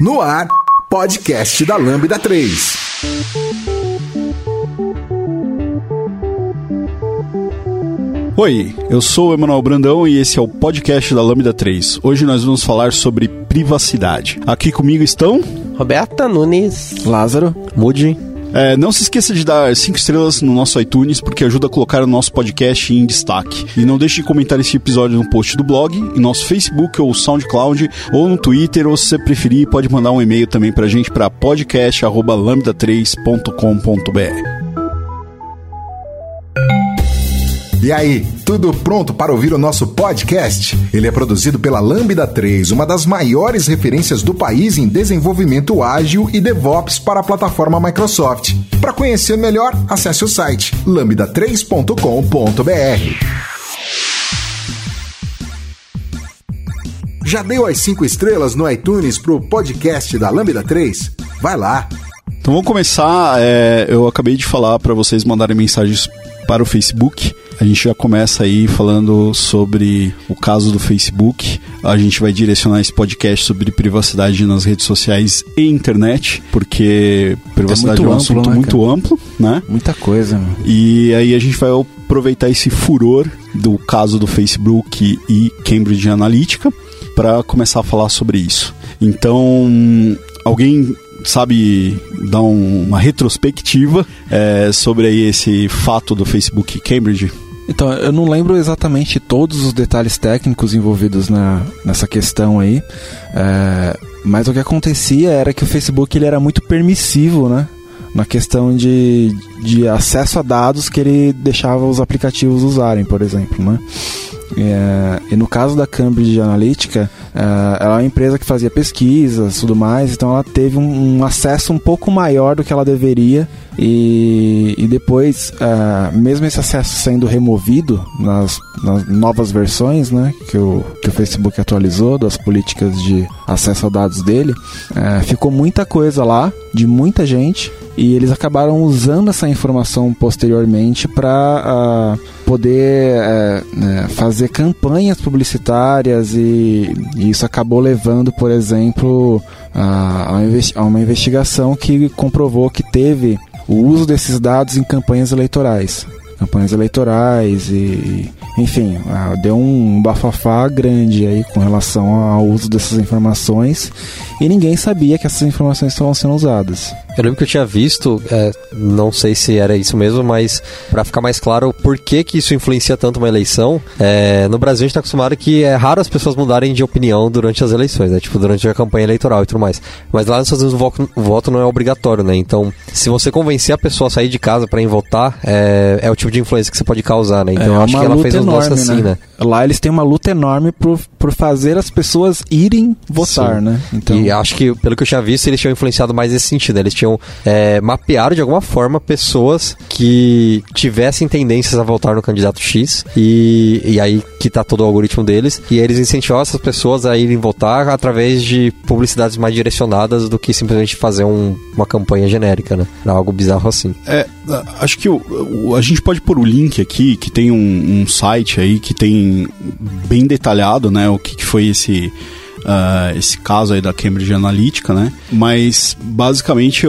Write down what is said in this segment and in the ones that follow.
No ar, podcast da Lambda 3. Oi, eu sou o Emanuel Brandão e esse é o podcast da Lambda 3. Hoje nós vamos falar sobre privacidade. Aqui comigo estão Roberta Nunes, Lázaro, Moody. É, não se esqueça de dar cinco estrelas no nosso iTunes, porque ajuda a colocar o nosso podcast em destaque. E não deixe de comentar esse episódio no post do blog, em nosso Facebook ou SoundCloud, ou no Twitter, ou se você preferir, pode mandar um e-mail também pra gente para podcast.lambda3.com.br. E aí, tudo pronto para ouvir o nosso podcast? Ele é produzido pela Lambda 3, uma das maiores referências do país em desenvolvimento ágil e DevOps para a plataforma Microsoft. Para conhecer melhor, acesse o site lambda3.com.br. Já deu as cinco estrelas no iTunes pro podcast da Lambda 3? Vai lá! Então vamos começar. É, eu acabei de falar para vocês mandarem mensagens para o Facebook. A gente já começa aí falando sobre o caso do Facebook. A gente vai direcionar esse podcast sobre privacidade nas redes sociais e internet, porque privacidade é, é um amplo, assunto né, muito amplo, né? Muita coisa. Mano. E aí a gente vai aproveitar esse furor do caso do Facebook e Cambridge Analytica para começar a falar sobre isso. Então, alguém sabe dar um, uma retrospectiva é, sobre aí esse fato do Facebook Cambridge? Então, eu não lembro exatamente todos os detalhes técnicos envolvidos na, nessa questão aí, é, mas o que acontecia era que o Facebook ele era muito permissivo, né? Na questão de, de acesso a dados que ele deixava os aplicativos usarem, por exemplo, né? É, e no caso da Cambridge Analytica, é, ela é uma empresa que fazia pesquisas e tudo mais, então ela teve um, um, acesso um pouco maior do que ela deveria. E, e depois, é, mesmo esse acesso sendo removido nas, nas, novas versões né, que, o, que o Facebook atualizou das políticas de acesso a dados dele, é, ficou muita coisa lá, de muita gente, e eles acabaram usando essa informação posteriormente para uh, poder uh, fazer campanhas publicitárias e, e, isso acabou levando, por exemplo, a, a uma investigação que comprovou que teve o uso desses dados em campanhas eleitorais campanhas eleitorais e enfim, ah, deu um bafafá grande aí com relação ao uso dessas informações e ninguém sabia que essas informações estavam sendo usadas. Eu lembro que eu tinha visto, é, não sei se era isso mesmo, mas para ficar mais claro por que, que isso influencia tanto uma eleição, é, no Brasil a gente está acostumado que é raro as pessoas mudarem de opinião durante as eleições, né? Tipo, durante a campanha eleitoral e tudo mais. Mas lá nos Estados Unidos o voto, o voto não é obrigatório, né? Então, se você convencer a pessoa a sair de casa para ir votar, é, é, o tipo de influência que você pode causar, né? Então é, eu acho que ela fez enorme, um lance assim, né? né? Lá eles têm uma luta enorme por, por fazer as pessoas irem votar, Sim. né? Então... E acho que, pelo que eu tinha visto, eles tinham influenciado mais nesse sentido. Né? Eles tinham é, mapeado de alguma forma pessoas que tivessem tendências a votar no candidato X e, e aí que tá todo o algoritmo deles. E eles incentivavam essas pessoas a irem votar através de publicidades mais direcionadas do que simplesmente fazer um, uma campanha genérica, né? Era algo bizarro assim. É, acho que o, o, a gente pode pôr o link aqui, que tem um, um site aí que tem bem detalhado, né, o que, que foi esse uh, esse caso aí da Cambridge Analytica, né? Mas basicamente,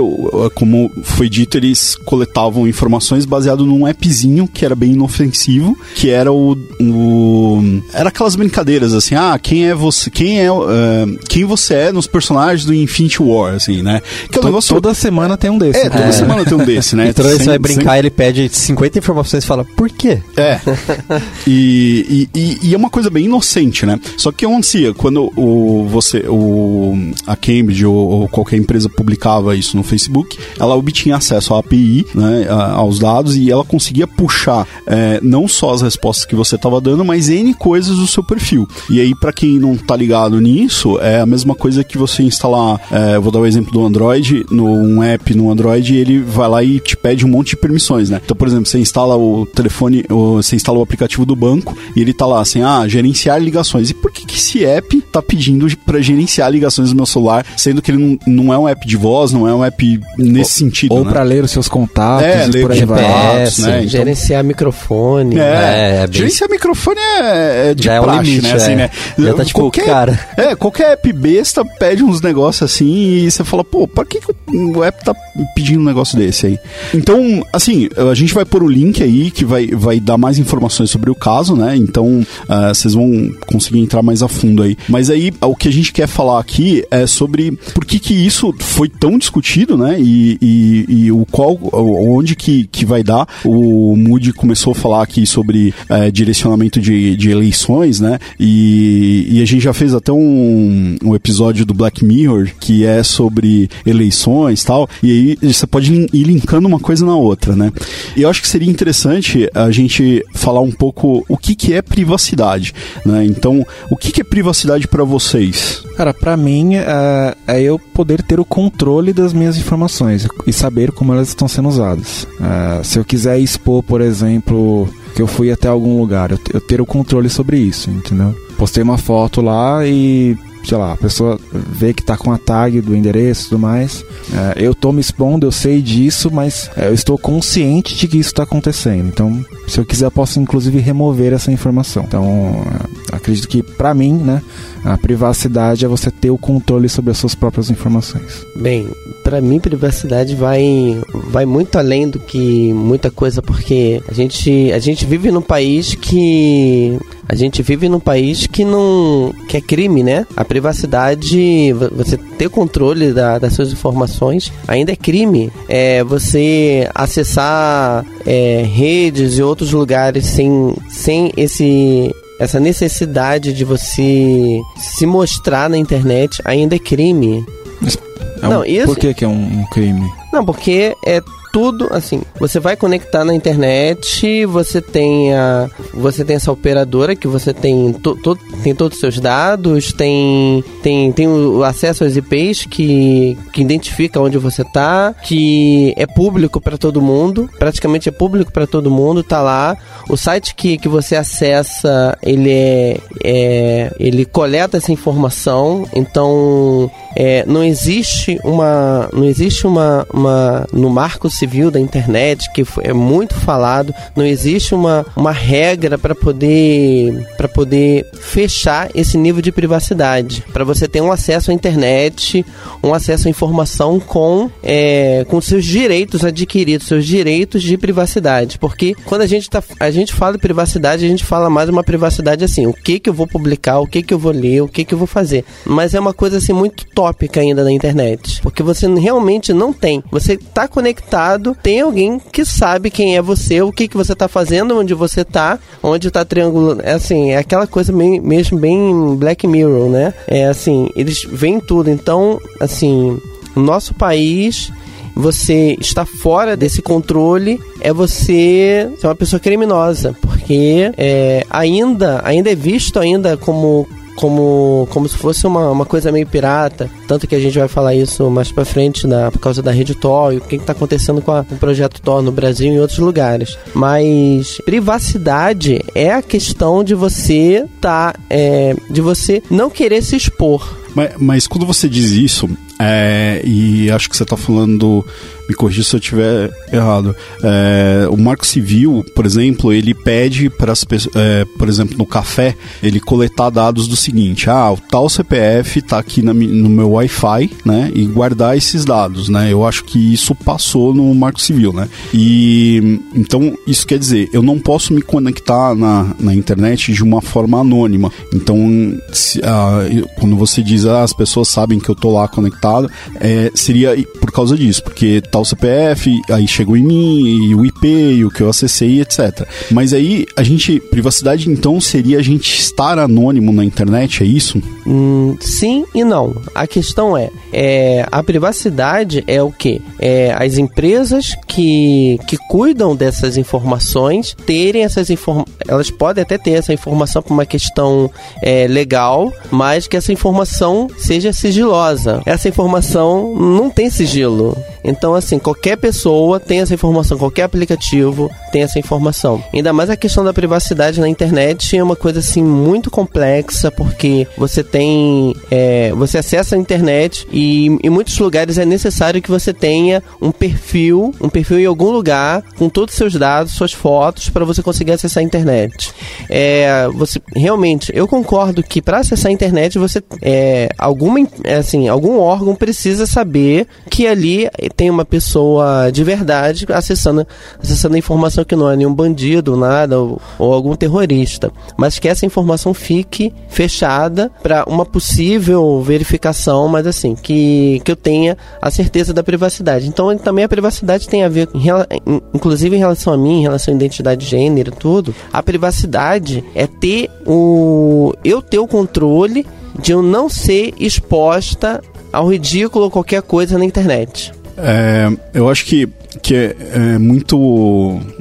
como foi dito, eles coletavam informações baseado num appzinho que era bem inofensivo, que era o, o era aquelas brincadeiras assim, ah, quem é você, quem é uh, quem você é nos personagens do Infinity War, assim, né? Que é um negócio... Toda semana tem um desse. É, toda é. semana tem um desse, né? Então você vai brincar, sem... ele pede 50 informações e fala, por quê? É. e, e, e, é uma coisa bem inocente, né? Só que acontecia, quando o você, o, a Cambridge ou, ou, qualquer empresa publicava isso no Facebook, ela obtinha acesso à API, né, aos dados e ela conseguia puxar é, não só as respostas que você estava dando, mas N coisas do seu perfil. E aí, para quem não tá ligado nisso, é a mesma coisa que você instalar, é, vou dar o um exemplo do Android, no, um app no Android, ele vai lá e te pede um monte de permissões, né? Então, por exemplo, você instala o telefone, você instala o aplicativo do banco e ele tá lá assim, ah, gerenciar ligações. E por que que esse app tá pedindo para gerenciar ligações do meu celular, sendo que ele não, não é um app de voz, não é um app nesse ou, sentido. Ou né? para ler os seus contatos, é, ler por aí vai. contatos, né? Então, gerenciar microfone. é, É, é bem- gerenciar microfone é, é de Já é praxe, limite, né? é. Assim, né? Já tá tipo, cara. É, qualquer app besta pede uns negócios assim e você fala, pô, pra que, que o app tá pedindo um negócio desse aí? Então, assim, a gente vai pôr o link aí que vai, vai dar mais informações sobre o caso, né? Então, ah, vocês vão conseguir entrar mais a fundo aí. Mas aí, o que a gente quer falar aqui é sobre por que que isso foi tão discutido, né? E, e, e o qual, onde que, que vai dar. O Moody começou a falar aqui sobre eh, direcionamento de, de eleições, né? E, e a gente já fez até um, um episódio do Black Mirror que é sobre eleições tal. E aí você pode ir linkando uma coisa na outra, né? E eu acho que seria interessante a gente falar um pouco o que, que é privacidade, né? Então, o que, que é privacidade para vocês? Cara, pra mim é, é eu poder ter o controle das minhas informações e saber como elas estão sendo usadas. É, se eu quiser expor, por exemplo, que eu fui até algum lugar, eu, eu ter o controle sobre isso, entendeu? Postei uma foto lá e sei lá, a pessoa vê que tá com a tag do endereço e tudo mais. É, eu tô me expondo, eu sei disso, mas é, eu estou consciente de que isso está acontecendo. Então, se eu quiser, eu posso inclusive remover essa informação. Então, é, acredito que pra mim, né, a privacidade é você ter o controle sobre as suas próprias informações. Bem, pra mim privacidade vai vai muito além do que muita coisa porque a gente a gente vive num país que a gente vive num país que não que é crime, né? A privacidade, vo- você ter controle da- das suas informações ainda é crime. É você acessar é, redes e outros lugares sem sem esse essa necessidade de você se mostrar na internet ainda é crime. É um- Não, isso- Por que, que é um, um crime? Não, porque é tudo assim. Você vai conectar na internet, você tem a, você tem essa operadora que você tem, to, to- tem todos os seus dados, tem tem, tem o acesso às IPs que, que identifica onde você tá, que é público para todo mundo, praticamente é público para todo mundo, tá lá. O site que, que você acessa, ele é, é ele coleta essa informação, então é, não existe uma não existe uma, uma no marco civil da internet que é muito falado não existe uma, uma regra para poder para poder fechar esse nível de privacidade. Para você ter um acesso à internet um acesso à informação com é, com seus direitos adquiridos seus direitos de privacidade. Porque quando a gente tá a gente fala de privacidade a gente fala mais uma privacidade assim o que que eu vou publicar o que que eu vou ler o que que eu vou fazer. Mas é uma coisa assim muito tópica ainda na internet porque você realmente não tem. Você tá conectado tem alguém que sabe quem é você o que que você tá fazendo onde você tá onde tá triângulo é assim é aquela coisa meio, mesmo bem Black Mirror né? É assim eles veem tudo então assim nosso país você está fora desse controle é você ser uma pessoa criminosa porque é, ainda ainda é visto ainda como como, como se fosse uma, uma coisa meio pirata. Tanto que a gente vai falar isso mais pra frente na, por causa da rede Tor e o que, que tá acontecendo com, a- com o projeto Tor no Brasil e em outros lugares. Mas privacidade é a questão de você tá. é, de você não querer se expor. Mas, mas quando você diz isso, é, e acho que você está falando, me corrija se eu estiver errado, é, o Marco Civil, por exemplo, ele pede para as é, por exemplo, no café, ele coletar dados do seguinte: ah, o tal CPF está aqui na no meu Wi-Fi, né? E guardar esses dados, né? Eu acho que isso passou no Marco Civil, né? E então isso quer dizer, eu não posso me conectar na, na internet de uma forma anônima. Então, se, ah, quando você diz ah, as pessoas sabem que eu tô lá conectado, é, seria por causa disso, porque tal CPF, aí chegou em mim, e o IP, e o que eu acessei, etc. Mas aí a gente, privacidade então seria a gente estar anônimo na internet, é isso? Hum, sim e não. A questão é, é a privacidade é o que? É as empresas que, que cuidam dessas informações terem essas informações. Elas podem até ter essa informação por uma questão é, legal, mas que essa informação seja sigilosa. Essa informação não tem sigilo. Então, assim, qualquer pessoa tem essa informação, qualquer aplicativo tem essa informação. Ainda mais a questão da privacidade na internet é uma coisa assim muito complexa, porque você tem. É, você acessa a internet e em muitos lugares é necessário que você tenha um perfil, um perfil em algum lugar, com todos os seus dados, suas fotos, para você conseguir acessar a internet. É, você realmente, eu concordo que para acessar a internet você é, alguma assim, algum órgão precisa saber que ali tem uma pessoa de verdade acessando, acessando a informação que não é nenhum bandido, nada, ou, ou algum terrorista. Mas que essa informação fique fechada para uma possível verificação, mas assim, que, que eu tenha a certeza da privacidade. Então também a privacidade tem a ver, inclusive em relação a mim, em relação à identidade de gênero, tudo, a privacidade é ter o. eu ter o controle de eu não ser exposta ao ridículo qualquer coisa na internet. É, eu acho que, que é, é, muito,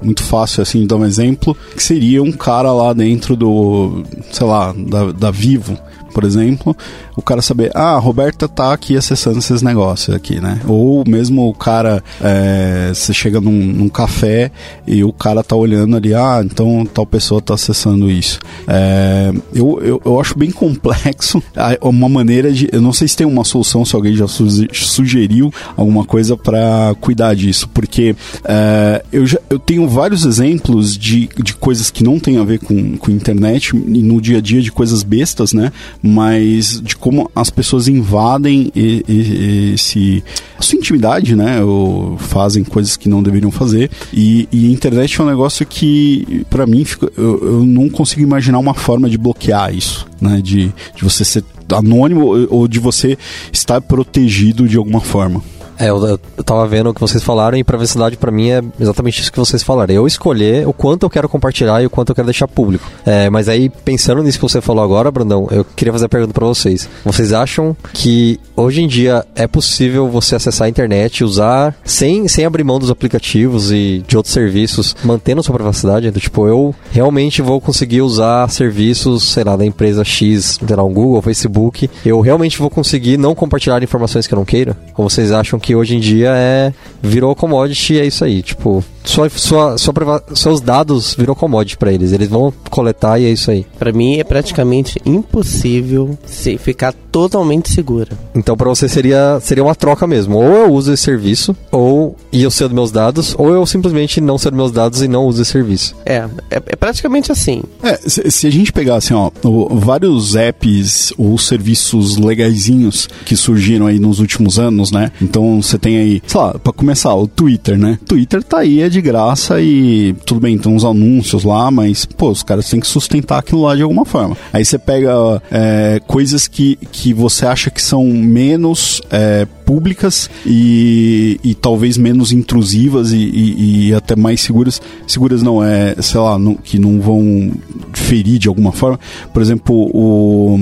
muito fácil, assim, dar um exemplo, que seria um cara lá dentro do, sei lá, da, da Vivo, por exemplo, o cara saber, ah, a Roberta tá aqui acessando esses negócios aqui, né? Ou mesmo o cara, é, você chega num, num, café e o cara tá olhando ali, ah, então tal pessoa tá acessando isso. É, eu, eu, eu, acho bem complexo uma maneira de. Eu não sei se tem uma solução, se alguém já sugeriu alguma coisa para cuidar disso, porque é, eu, já, eu tenho vários exemplos de, de coisas que não tem a ver com, com internet e no dia a dia de coisas bestas, né? Mas de como as pessoas invadem esse a sua intimidade, né? Ou fazem coisas que não deveriam fazer. E, e a internet é um negócio que, para mim, fica, eu, eu, não consigo imaginar uma forma de bloquear isso, né? De, de você ser anônimo ou de você estar protegido de alguma forma. É, eu, eu tava vendo o que vocês falaram e privacidade para mim é exatamente isso que vocês falaram. Eu escolher o quanto eu quero compartilhar e o quanto eu quero deixar público. É, mas aí, pensando nisso que você falou agora, Brandão, eu queria fazer a pergunta para vocês. Vocês acham que hoje em dia é possível você acessar a internet, usar sem, sem abrir mão dos aplicativos e de outros serviços, mantendo sua privacidade? Tipo, eu realmente vou conseguir usar serviços, sei lá, da empresa X, sei lá, um Google, Facebook, eu realmente vou conseguir não compartilhar informações que eu não queira? Ou vocês acham que hoje em dia é virou commodity, é isso aí. Tipo, sua, sua, sua, seus dados virou commodity para eles. Eles vão coletar e é isso aí. Para mim é praticamente impossível se ficar totalmente segura. Então para você seria seria uma troca mesmo. Ou eu uso esse serviço, ou e eu sei dos meus dados, ou eu simplesmente não sei dos meus dados e não uso esse serviço. É, é, é praticamente assim. É, se, se, a gente pegar assim, ó, vários apps ou serviços legaisinhos que surgiram aí nos últimos anos, né? Então você tem aí, sei lá, para começar, o Twitter, né? Twitter tá aí, é de graça e tudo bem, tem uns anúncios lá, mas, pô, os caras têm que sustentar aquilo lá de alguma forma. Aí você pega é, coisas que, que você acha que são menos é, públicas e, e talvez menos intrusivas e, e, e, até mais seguras. Seguras não, é, sei lá, não, que não vão ferir de alguma forma. Por exemplo, o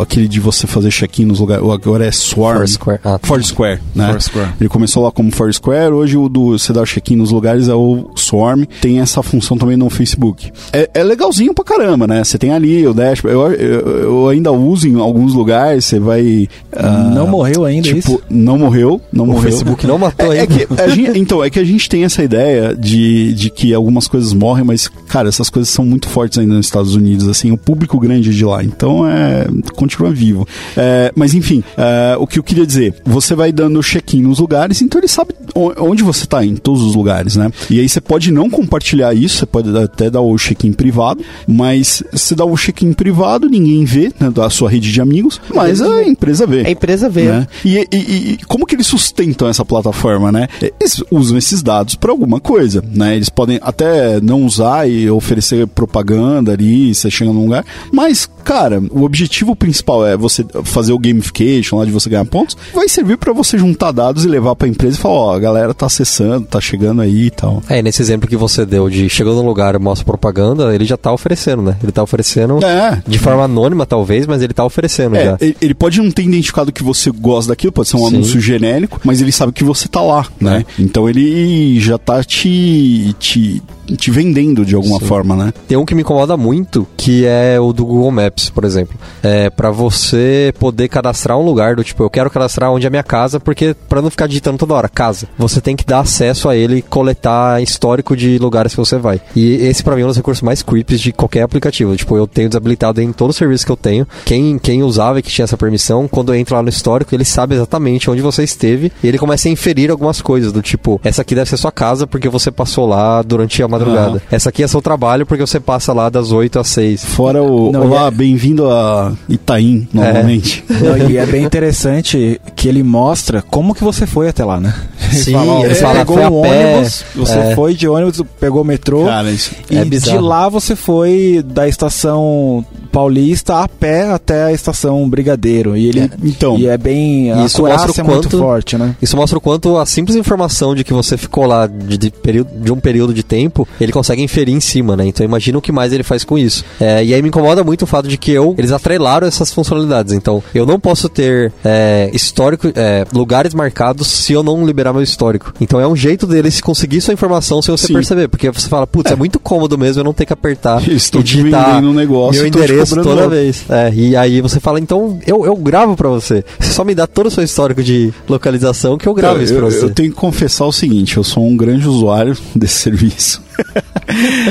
aquele de você fazer check-in nos lugares. Agora é Swarm. Foursquare. Ah, tá. Foursquare, né? Foursquare. Ele começou lá como Foursquare, hoje o do você dar check-in nos lugares é o Swarm. Tem essa função também no Facebook. É, é legalzinho pra caramba, né? Você tem ali o Dash. Eu, eu, eu, ainda uso em alguns lugares, você vai. Uh, não morreu ainda, tipo, isso? Não morreu, não o morreu. O Facebook não matou é, é ainda. É gente, então, é que a gente tem essa ideia de, de que algumas coisas morrem, mas, cara, essas coisas são muito fortes ainda nos Estados Unidos, assim, o público grande de lá. Então, é continua vivo. É, mas enfim, é, o que eu queria dizer, você vai dando check-in nos lugares, então ele sabe onde você está em todos os lugares, né? E aí você pode não compartilhar isso, você pode até dar o check-in privado, mas se dá o check-in privado, ninguém vê né, da sua rede de amigos, mas a empresa vê. A empresa vê. Né? E, e, e, como que eles sustentam essa plataforma, né? Eles usam esses dados para alguma coisa, né? Eles podem até não usar e oferecer propaganda ali, você chega num lugar, mas, cara, o objetivo principal é você fazer o gamification lá de você ganhar pontos, vai servir para você juntar dados e levar para a empresa e falar, ó, a galera tá acessando, tá chegando aí e tal. É, nesse exemplo que você deu de chegou no lugar, mostra propaganda, ele já tá oferecendo, né? Ele tá oferecendo é. de forma anônima talvez, mas ele tá oferecendo é, já. Ele pode não ter identificado que você gosta daquilo, pode ser um Sim. anúncio genérico, mas ele sabe que você tá lá, né? É. Então ele já tá te, te te vendendo de alguma Sim. forma, né? Tem um que me incomoda muito, que é o do Google Maps, por exemplo. É para você poder cadastrar um lugar do tipo, eu quero cadastrar onde é minha casa, porque para não ficar digitando toda hora casa, você tem que dar acesso a ele e coletar histórico de lugares que você vai. E esse para mim é um dos recursos mais creeps de qualquer aplicativo. Tipo, eu tenho desabilitado em todo o serviço que eu tenho. Quem quem usava e que tinha essa permissão, quando entra lá no histórico, ele sabe exatamente onde você esteve e ele começa a inferir algumas coisas do tipo, essa aqui deve ser sua casa porque você passou lá durante a madrugada. Essa aqui é seu trabalho porque você passa lá das 8 às 6. Fora o Não, Olá, é- bem-vindo a Itaim, novamente. Não, e é bem interessante que ele mostra como que você foi até lá, né? Sim, ó, ele você fala, pegou foi a um pé, ônibus, você é. foi de ônibus, pegou o metrô. Cara, isso. E É de lá você foi da estação Paulista a pé até a estação Brigadeiro. E ele Então, e é bem. A Isso mostra é o muito quanto- forte, né? Isso mostra o quanto a simples informação de que você ficou lá de, de período, de um período de tempo, ele consegue inferir em cima, né? Então imagina o que mais ele faz com isso. É, e aí me incomoda muito o fato de que eu, eles atrelaram essas funcionalidades. Então eu não posso ter é, histórico, é, lugares marcados se eu não liberar meu histórico. Então é um jeito deles conseguir sua informação sem você Sim. perceber. Porque você fala, putz, é. muito cômodo mesmo eu não ter que apertar estão e digitar negócio meu endereço cobrando toda outro. vez. É, e aí você fala, então eu, eu gravo pra você. Você só me dá todo o seu histórico de localização que eu gravo Então, isso pra eu, você. eu tenho que confessar o seguinte, eu sou um grande usuário desse serviço.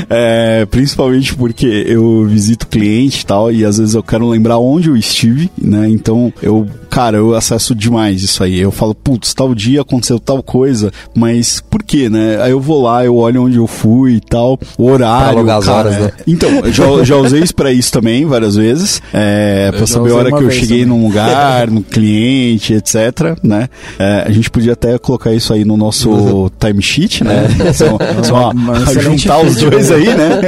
É, principalmente porque eu visito cliente e tal, e às vezes eu quero lembrar onde eu estive, né? Então eu, cara, eu acesso demais isso aí. Eu falo, putz, tal dia aconteceu tal coisa, mas por quê, né? Aí eu vou lá, eu olho onde eu fui e tal, o horário. Pra as horas, né? Então, já, já usei isso pra isso também, várias vezes. É, pra Eu saber a hora que eu cheguei também. num lugar, no cliente, etc, né? É, a gente podia até colocar isso aí no nosso timesheet, né? Só, só Uma excelente juntar os dois aí, né?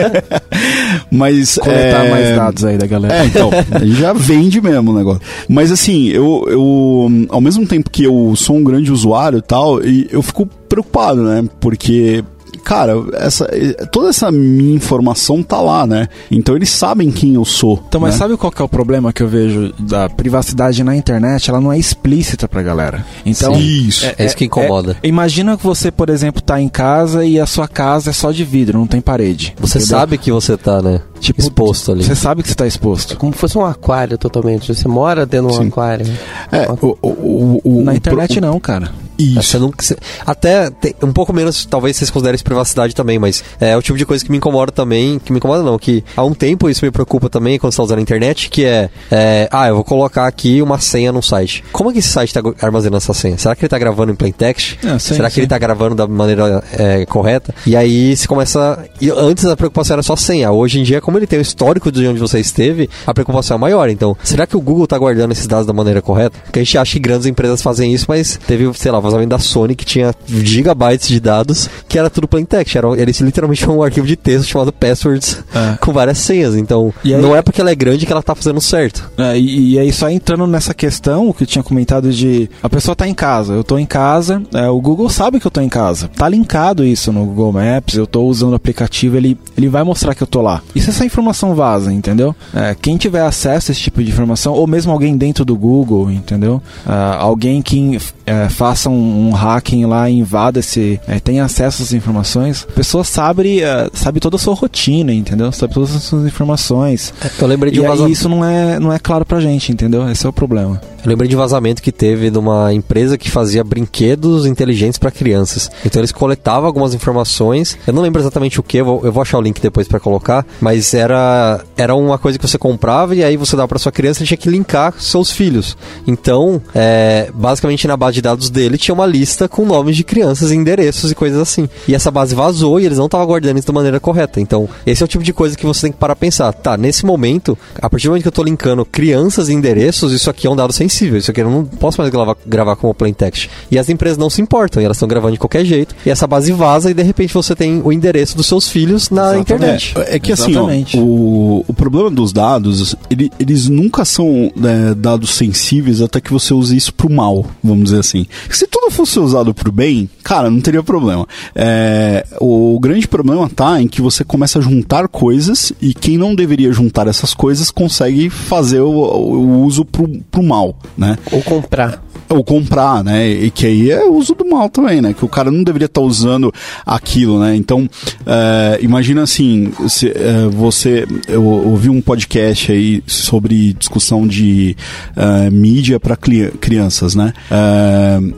Mas Coletar é, mais dados aí da galera. É, então, já vende mesmo o negócio. Mas assim, eu, eu ao mesmo tempo que eu sou um grande usuário e tal, e eu fico preocupado, né? Porque cara, essa, toda essa minha informação tá lá, né? Então eles sabem quem eu sou. Então, mas né? sabe qual que é o problema que eu vejo da privacidade na internet? Ela não é explícita pra galera. Então, Isso. É isso que incomoda. é- imagina que você, por exemplo, tá em casa e a sua casa é só de vidro, não tem parede. Você entendeu? sabe que você tá, né? Tipo, exposto ali. Você sabe que você tá exposto. Como se fosse um aquário totalmente. Você mora dentro de um Sim. aquário. É, o, o, o, o- Na internet o- não, cara. Isso. Você não- você- até tem- um pouco menos, talvez vocês considerem isso privacidade também, mas é o tipo de coisa que me incomoda também, que me incomoda não, que há um tempo isso me preocupa também quando você está usando a internet, que é, é, ah, eu vou colocar aqui uma senha num site. Como é que esse site está armazenando essa senha? Será que ele está gravando em plain text? Ah, sim, Será que sim. ele está gravando da maneira é, correta? E aí você começa. Antes a preocupação era só senha. Hoje em dia, como ele tem o histórico de onde você esteve, a preocupação é maior. Então, será que o Google está guardando esses dados da maneira correta? Porque a gente acha que grandes empresas fazem isso, mas teve, sei lá, vazamento da Sony que tinha gigabytes de dados, que era tudo plain text. Era, ele literalmente um arquivo de texto chamado passwords É. com várias senhas. Então, aí- não é porque ela é grande que ela tá fazendo certo. É, e, e aí, só entrando nessa questão, o que eu tinha comentado de. A pessoa tá em casa, eu tô em casa, é, o Google sabe que eu tô em casa. Tá linkado isso no Google Maps, eu tô usando o aplicativo, ele, ele vai mostrar que eu tô lá. E se essa informação vaza, entendeu? É, quem tiver acesso a esse tipo de informação, ou mesmo alguém dentro do Google, entendeu? Ah, alguém que é, faça um, um hacking lá e invada esse. É, tem acesso essas informações, a pessoa sabe, é, sabe toda a sua rotina, entendeu? Sabe todas as suas informações. Eu lembrei de E um aí vazamento. isso não é, não é claro pra gente, entendeu? Esse é o problema. Lembrei de um vazamento que teve numa empresa que fazia brinquedos inteligentes para crianças. Então eles coletavam algumas informações. Eu não lembro exatamente o que, eu vou, eu vou achar o link depois para colocar. Mas era, era uma coisa que você comprava e aí você dava para sua criança e tinha que linkar seus filhos. Então, é, basicamente na base de dados dele tinha uma lista com nomes de crianças, endereços e coisas assim. E essa base vazou e eles não estavam guardando isso da maneira correta. Então, esse é o tipo de coisa que você tem que parar a pensar. Tá, nesse momento, a partir do momento que eu tô linkando crianças e endereços, isso aqui é um dado sensível. Isso aqui eu não posso mais gravar, gravar como plain text. E as empresas não se importam, e elas estão gravando de qualquer jeito. E essa base vaza e de repente você tem o endereço dos seus filhos na Exatamente. internet. É, é que Exatamente. assim, ó, o, o problema dos dados, ele- eles nunca são né, dados sensíveis até que você use isso pro mal, vamos dizer assim. Se tudo fosse usado pro bem, cara, não teria problema. É, o grande problema tá em que você começa a juntar coisas e quem não deveria juntar essas coisas consegue fazer o, o uso pro, pro mal, né? Ou comprar. Ou comprar, né? E que aí é uso do mal também, né? Que o cara não deveria estar tá usando aquilo, né? Então, é, imagina assim, se, é, você, eu ouvi um podcast aí sobre discussão de é, mídia para crianças, né?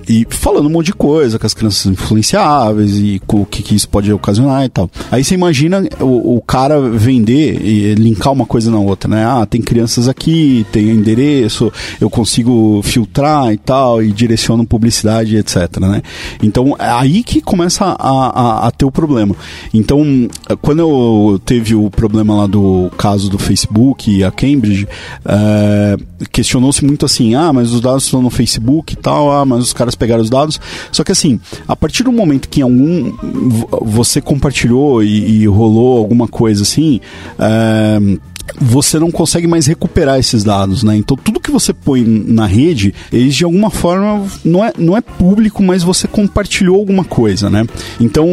E falando um monte de coisa, que as crianças influenciáveis e o que, que, isso pode ocasionar e tal. Aí você imagina o, o cara vender e linkar uma coisa na outra, né? Ah, tem crianças aqui, tem endereço, eu consigo filtrar e tal, e direciono publicidade, etc, né? Então, é aí que começa a, a, a ter o problema. Então, quando eu teve o problema lá do caso do Facebook e a Cambridge, é, questionou-se muito assim, ah, mas os dados estão no Facebook e tal, ah, mas os caras pegaram os dados. Só que assim, a partir do momento que algum você compartilhou e, e rolou alguma coisa assim, é, você não consegue mais recuperar esses dados, né? Então tudo que você põe na rede, eles de alguma forma não é, não é público, mas você compartilhou alguma coisa, né? Então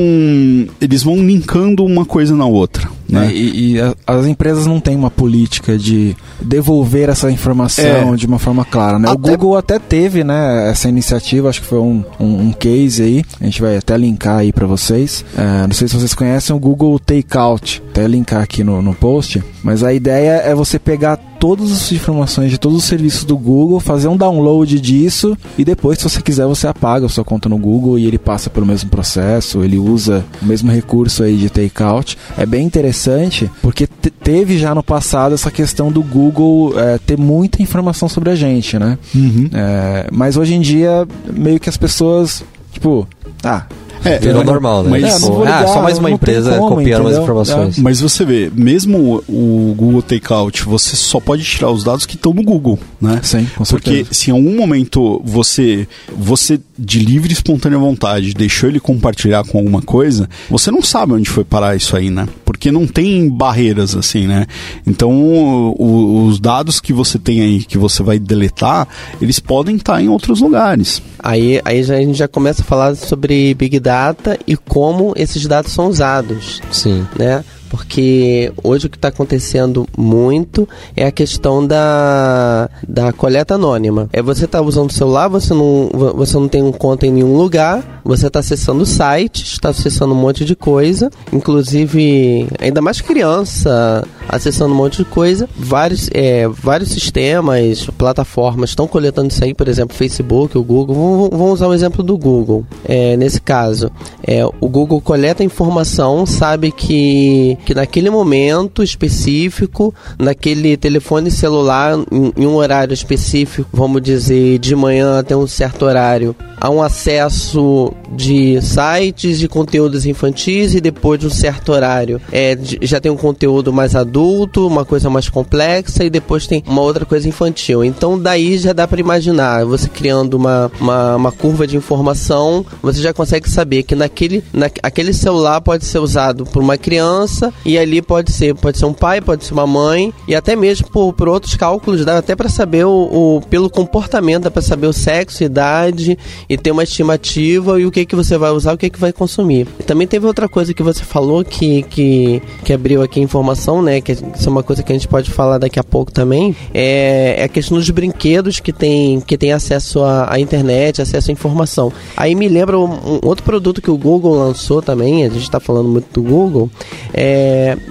eles vão linkando uma coisa na outra. Né? E, e as empresas não têm uma política de devolver essa informação é. de uma forma clara, né? Até... O Google até teve, né, essa iniciativa, acho que foi um, um, um case aí, a gente vai até linkar aí para vocês. É, não sei se vocês conhecem o Google Takeout, até linkar aqui no, no post, mas a ideia é você pegar todas as informações de todos os serviços do Google, fazer um download disso e depois, se você quiser, você apaga a sua conta no Google e ele passa pelo mesmo processo, ele usa o mesmo recurso aí de takeout. É bem interessante porque teve já no passado essa questão do Google é, ter muita informação sobre a gente, né? Uhum. É, mas hoje em dia, meio que as pessoas, tipo, ah, é, Virou é, normal, né? Mas, é, tipo, ligar, ah, só mais uma empresa como, copiando as informações. É. Mas você vê, mesmo o Google Takeout, você só pode tirar os dados que estão no Google, né? Sim, com certeza. Porque se em algum momento você, você de livre e espontânea vontade deixou ele compartilhar com alguma coisa, você não sabe onde foi parar isso aí, né? Porque não tem barreiras assim, né? Então, o, os dados que você tem aí, que você vai deletar, eles podem estar em outros lugares. Aí, aí já, a gente já começa a falar sobre Big Data e como esses dados são usados. Sim. Né? Porque hoje o que está acontecendo muito é a questão da, da coleta anônima. É você tá usando o celular, você não, você não tem um conta em nenhum lugar, você está acessando sites, está acessando um monte de coisa, inclusive ainda mais criança acessando um monte de coisa. Vários, é, vários sistemas, plataformas estão coletando isso aí, por exemplo, Facebook, o Google. Vamos, usar o exemplo do Google. É, nesse caso, é, o Google coleta informação, sabe que que naquele momento específico, naquele telefone celular, em, em um horário específico, vamos dizer de manhã até um certo horário, há um acesso de sites de conteúdos infantis e depois de um certo horário é, já tem um conteúdo mais adulto, uma coisa mais complexa e depois tem uma outra coisa infantil. Então daí já dá para imaginar, você criando uma, uma, uma, curva de informação, você já consegue saber que naquele, na, aquele celular pode ser usado por uma criança e ali pode ser pode ser um pai, pode ser uma mãe e até mesmo por, por outros cálculos dá até para saber o, o, pelo comportamento, dá para saber o sexo, idade e ter uma estimativa e o que que você vai usar, o que que vai consumir. E também teve outra coisa que você falou que, que, que abriu aqui a informação, né? Que isso é uma coisa que a gente pode falar daqui a pouco também. É, é a questão dos brinquedos que tem, que tem acesso à, à internet, acesso à informação. Aí me lembra um, um, outro produto que o Google lançou também, a gente está falando muito do Google, é,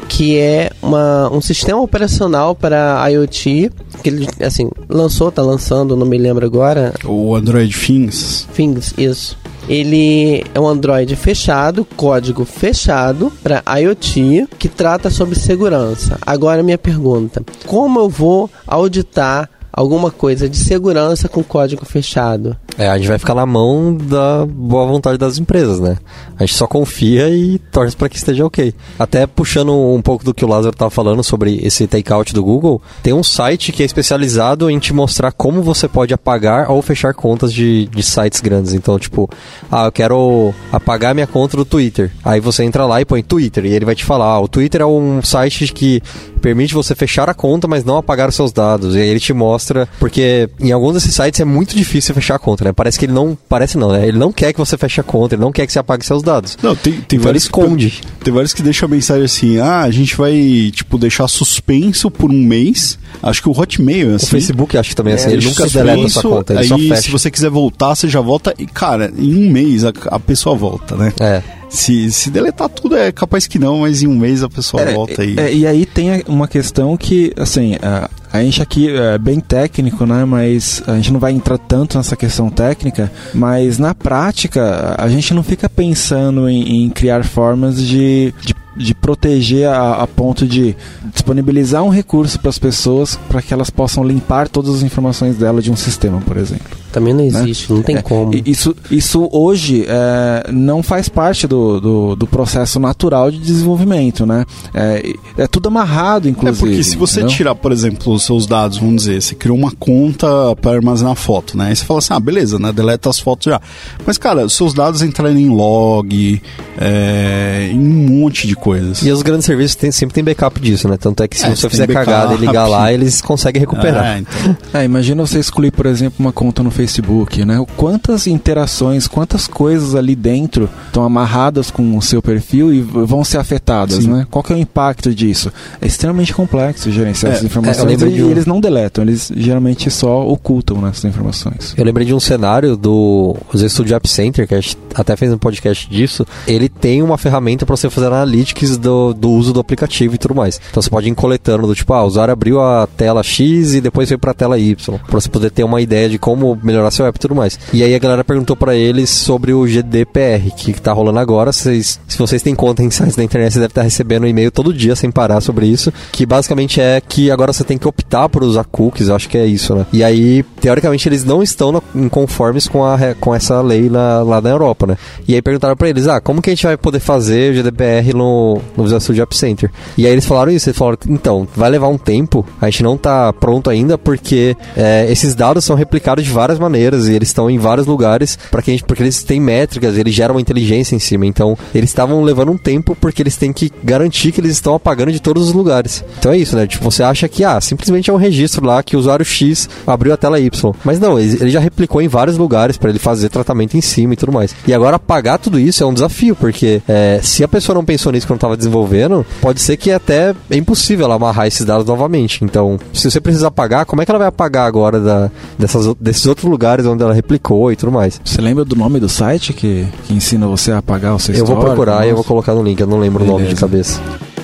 que é uma, um sistema operacional para IoT, que ele, assim, lançou, tá lançando, não me lembro agora. O Android Things. Things, isso. Ele é um Android fechado, código fechado para IoT, que trata sobre segurança. Agora minha pergunta: como eu vou auditar alguma coisa de segurança com código fechado. É, a gente vai ficar na mão da boa vontade das empresas, né? A gente só confia e torce para que esteja ok. Até puxando um pouco do que o Lázaro estava falando sobre esse takeout do Google, tem um site que é especializado em te mostrar como você pode apagar ou fechar contas de, de sites grandes. Então, tipo, ah, eu quero apagar minha conta do Twitter. Aí você entra lá e põe Twitter e ele vai te falar, ah, o Twitter é um site que permite você fechar a conta, mas não apagar os seus dados. E aí ele te mostra, porque em alguns desses sites é muito difícil fechar a conta, né? Parece que ele não, parece não, né? Ele não quer que você feche a conta, ele não quer que você apague seus dados. Não, tem, tem Então ele vários esconde. Tem vários que deixam a mensagem assim: ah, a gente vai, tipo, deixar suspenso por um mês. Acho que o Hotmail é O assim. Facebook acho que também é assim, ele Deixa nunca deleta a sua suspenso, conta, ele aí, só fecha. se você quiser voltar, você já volta. E, cara, em um mês a, a pessoa volta, né? É. Se, se deletar tudo, é capaz que não, mas em um mês a pessoa É, volta aí. é, e aí tem uma questão que, assim, a, a gente aqui é bem técnico, né? Mas a gente não vai entrar tanto nessa questão técnica, mas na prática a gente não fica pensando em, em criar formas de, de de proteger a, a ponto de disponibilizar um recurso para as pessoas para que elas possam limpar todas as informações dela de um sistema, por exemplo. Também não existe, não tem É, como. Isso, isso hoje é, não faz parte do, do, do processo natural de desenvolvimento, né? É, é tudo amarrado, É inclusive. porque se você entendeu? tirar, por exemplo, os seus dados, vamos dizer, você criou uma conta para armazenar foto, né? Aí você fala assim, ah, beleza, né? Deleta as fotos já. Mas, cara, os seus dados entrarem em log, é, em um monte de coisas. E os grandes serviços tem- sempre tem backup disso, né? Tanto é que se É, você fizer tem cagada e backup. ligar lá, eles conseguem recuperar. Ah, então. É, imagina você excluir, por exemplo, uma conta no Facebook, né? Quantas interações, quantas coisas ali dentro estão amarradas com o seu perfil e vão ser afetadas, Sim. né? Qual que é o impacto disso? É extremamente complexo gerenciar É, essas é, eu informações lembro de um- eles não deletam, eles geralmente só ocultam né, essas informações. Eu lembrei de um cenário do os Studio App Center, que a gente até fez um podcast disso. Ele tem uma ferramenta para você fazer analytics do, do uso do aplicativo e tudo mais. Então você pode ir coletando do tipo, ah, o usuário abriu a tela X e depois foi para a tela Y, para você poder ter uma ideia de como melhorar seu app e tudo mais. E aí a galera perguntou para eles sobre o GDPR, que tá rolando agora. Vocês, se vocês têm conta em sites da internet, você deve estar recebendo um e-mail todo dia sem parar sobre isso, que basicamente é que agora você tem que optar por usar cookies, acho que é isso, né? E aí, teoricamente, eles não estão conformes com, a, com essa lei lá, lá na Europa, né? E aí perguntaram pra eles, ah, como que a gente vai poder fazer o GDPR no, no Visual Studio App Center? E aí eles falaram isso, eles falaram, então, vai levar um tempo, a gente não tá pronto ainda, porque é, esses dados são replicados de várias maneiras e eles estão em vários lugares, para que a gente, porque eles têm métricas, eles geram uma inteligência em cima, então eles estavam levando um tempo porque eles têm que garantir que eles estão apagando de todos os lugares. Então é isso, né? Tipo, você acha que, ah, simplesmente é um registro lá que o usuário X abriu a tela Y. Mas não, ele, já replicou em vários lugares para ele fazer tratamento em cima e tudo mais. E agora apagar tudo isso é um desafio, porque é, se a pessoa não pensou nisso quando estava desenvolvendo, pode ser que até é impossível ela amarrar esses dados novamente. Então, se você precisar apagar, como é que ela vai apagar agora da, dessas, desses outros lugares onde ela replicou e tudo mais? Você lembra do nome do site que, que ensina você a apagar o seu Eu vou procurar e eu vou colocar no link, eu não lembro o nome de Beleza. cabeça.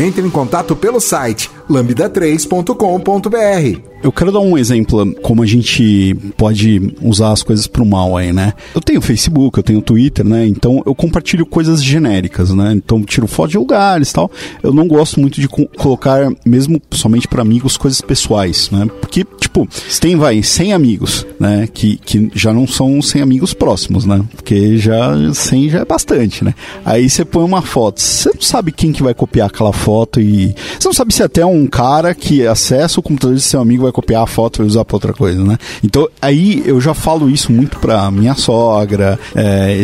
Entre em contato pelo site lambda3.com.br. Eu quero dar um exemplo como a gente pode usar as coisas pro mal aí, né? Eu tenho Facebook, eu tenho Twitter, né? Então eu compartilho coisas genéricas, né? Então tiro foto de lugares tal. Eu não gosto muito de co- colocar, mesmo somente para amigos, coisas pessoais, né? Porque, tipo, você tem, vai, 100 amigos, né? Que, que já não são 100 amigos próximos, né? Porque já 100 já é bastante, né? Aí você põe uma foto, você não sabe quem que vai copiar aquela foto e... Você não sabe se até um cara que acessa o computador de seu amigo vai copiar a foto e usar pra outra coisa, né? Então, aí eu já falo isso muito pra minha sogra, é,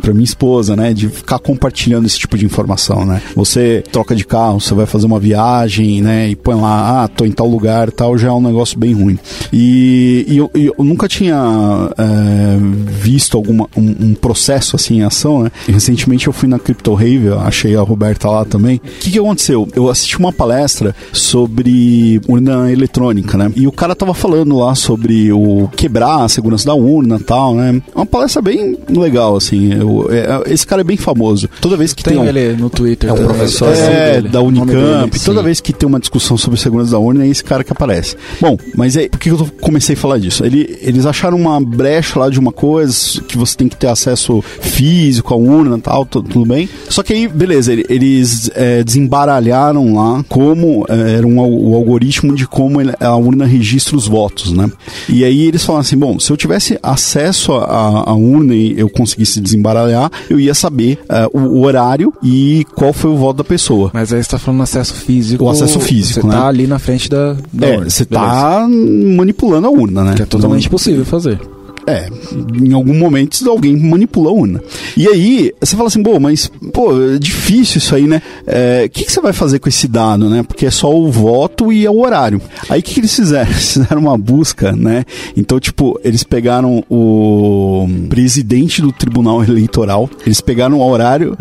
pra minha esposa, né? De ficar compartilhando esse tipo de informação, né? Você troca de carro, você vai fazer uma viagem, né? E põe lá, ah, tô em tal lugar tal, já é um negócio bem ruim. E, e eu, eu nunca tinha é, visto alguma, um, um processo assim em ação, né? E recentemente eu fui na Crypto Rave, achei a Roberta lá também. O que, que aconteceu? Eu assisti uma palestra sobre urna eletrônica, né? E o cara tava falando lá sobre o quebrar a segurança da urna e tal, né? É uma palestra bem legal, assim. Eu- é- esse cara é bem famoso. Toda vez que tem, Tem um, ele no Twitter. É um professor, é, dele, da Unicamp, dele. toda vez que tem uma discussão sobre segurança da urna, é esse cara que aparece. Bom, mas é, por que eu comecei a falar disso? Ele- eles acharam uma brecha lá de uma coisa, que você tem que ter acesso físico à urna e tal, tu- tudo bem. Só que aí, beleza, ele- eles é, desembaralharam lá como é, era um, o algoritmo de como a urna registra os votos, né? E aí eles falaram assim, bom, se eu tivesse acesso à urna e eu conseguisse desembaralhar, eu ia saber é, o, o horário e qual foi o voto da pessoa. Mas aí você tá falando acesso físico. O acesso físico, Você né? tá ali na frente da, da É, urna. você tá manipulando a urna, né? Que é totalmente possível fazer. É, em algum momento alguém manipula a urna. E aí, você fala assim, pô, mas, pô, é difícil isso aí, né? O é, que, que você vai fazer com esse dado, né? Porque é só o voto e é o horário. Aí o que, que eles fizeram? Eles fizeram uma busca, né? Então, tipo, eles pegaram o presidente do Tribunal Eleitoral, eles pegaram o horário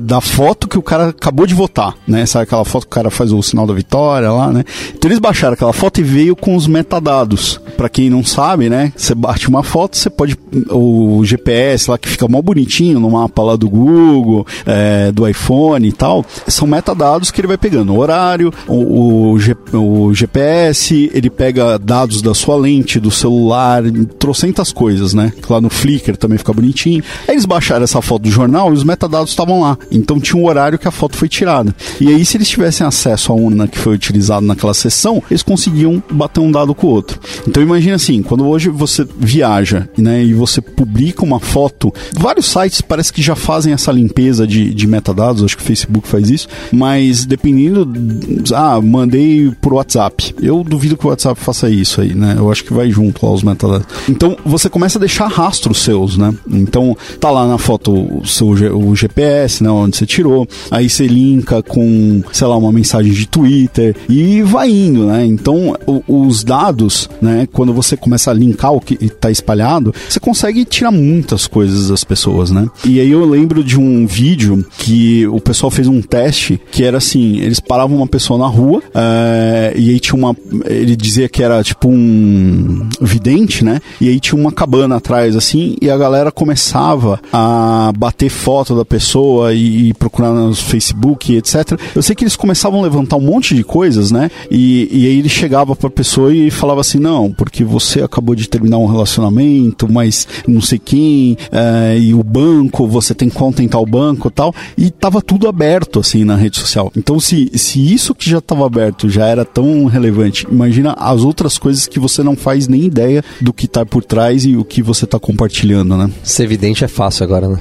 da foto que o cara acabou de votar, né? Sabe aquela foto que o cara faz o sinal da vitória lá, né? Então eles baixaram aquela foto e veio com os metadados. Para quem não sabe, né? Você bate uma foto, você pode. O GPS lá que fica mó bonitinho no mapa lá do Google, é, do iPhone e tal, são metadados que ele vai pegando. O horário, o, o, o GPS, ele pega dados da sua lente, do celular, trocentas coisas, né? Lá no Flickr também fica bonitinho. Aí eles baixaram essa foto do jornal e os metadados estavam lá. Então tinha um horário que a foto foi tirada. E aí, se eles tivessem acesso à urna que foi utilizada naquela sessão, eles conseguiam bater um dado com o outro. Então imagine assim, quando hoje você viaja né, e você publica uma foto, vários sites parece que já fazem essa limpeza de, de metadados, acho que o Facebook faz isso, mas dependendo, ah, mandei por WhatsApp. Eu duvido que o WhatsApp faça isso aí, né? Eu acho que vai junto lá os metadados. Então você começa a deixar rastros seus, né? Então tá lá na foto o seu o GPS, né, onde você tirou, aí você linka com, sei lá, uma mensagem de Twitter e vai indo, né? Então o, os dados, né, quando você começa a linkar o que está espalhado, você consegue tirar muitas coisas das pessoas, né? E aí eu lembro de um vídeo que o pessoal fez um teste que era assim, eles paravam uma pessoa na rua é, e aí tinha uma, ele dizia que era tipo um vidente, né? E aí tinha uma cabana atrás assim e a galera começava a bater foto da pessoa e, e procurar no Facebook, etc. Eu sei que eles começavam a levantar um monte de coisas, né? E, e aí ele chegava pra pessoa e falava assim: não, porque você acabou de terminar um relacionamento, mas não sei quem, é, e o banco, você tem conta em tal banco tal. E tava tudo aberto, assim, na rede social. Então, se, se isso que já estava aberto já era tão relevante, imagina as outras coisas que você não faz nem ideia do que tá por trás e o que você tá compartilhando, né? Ser evidente é fácil agora, né?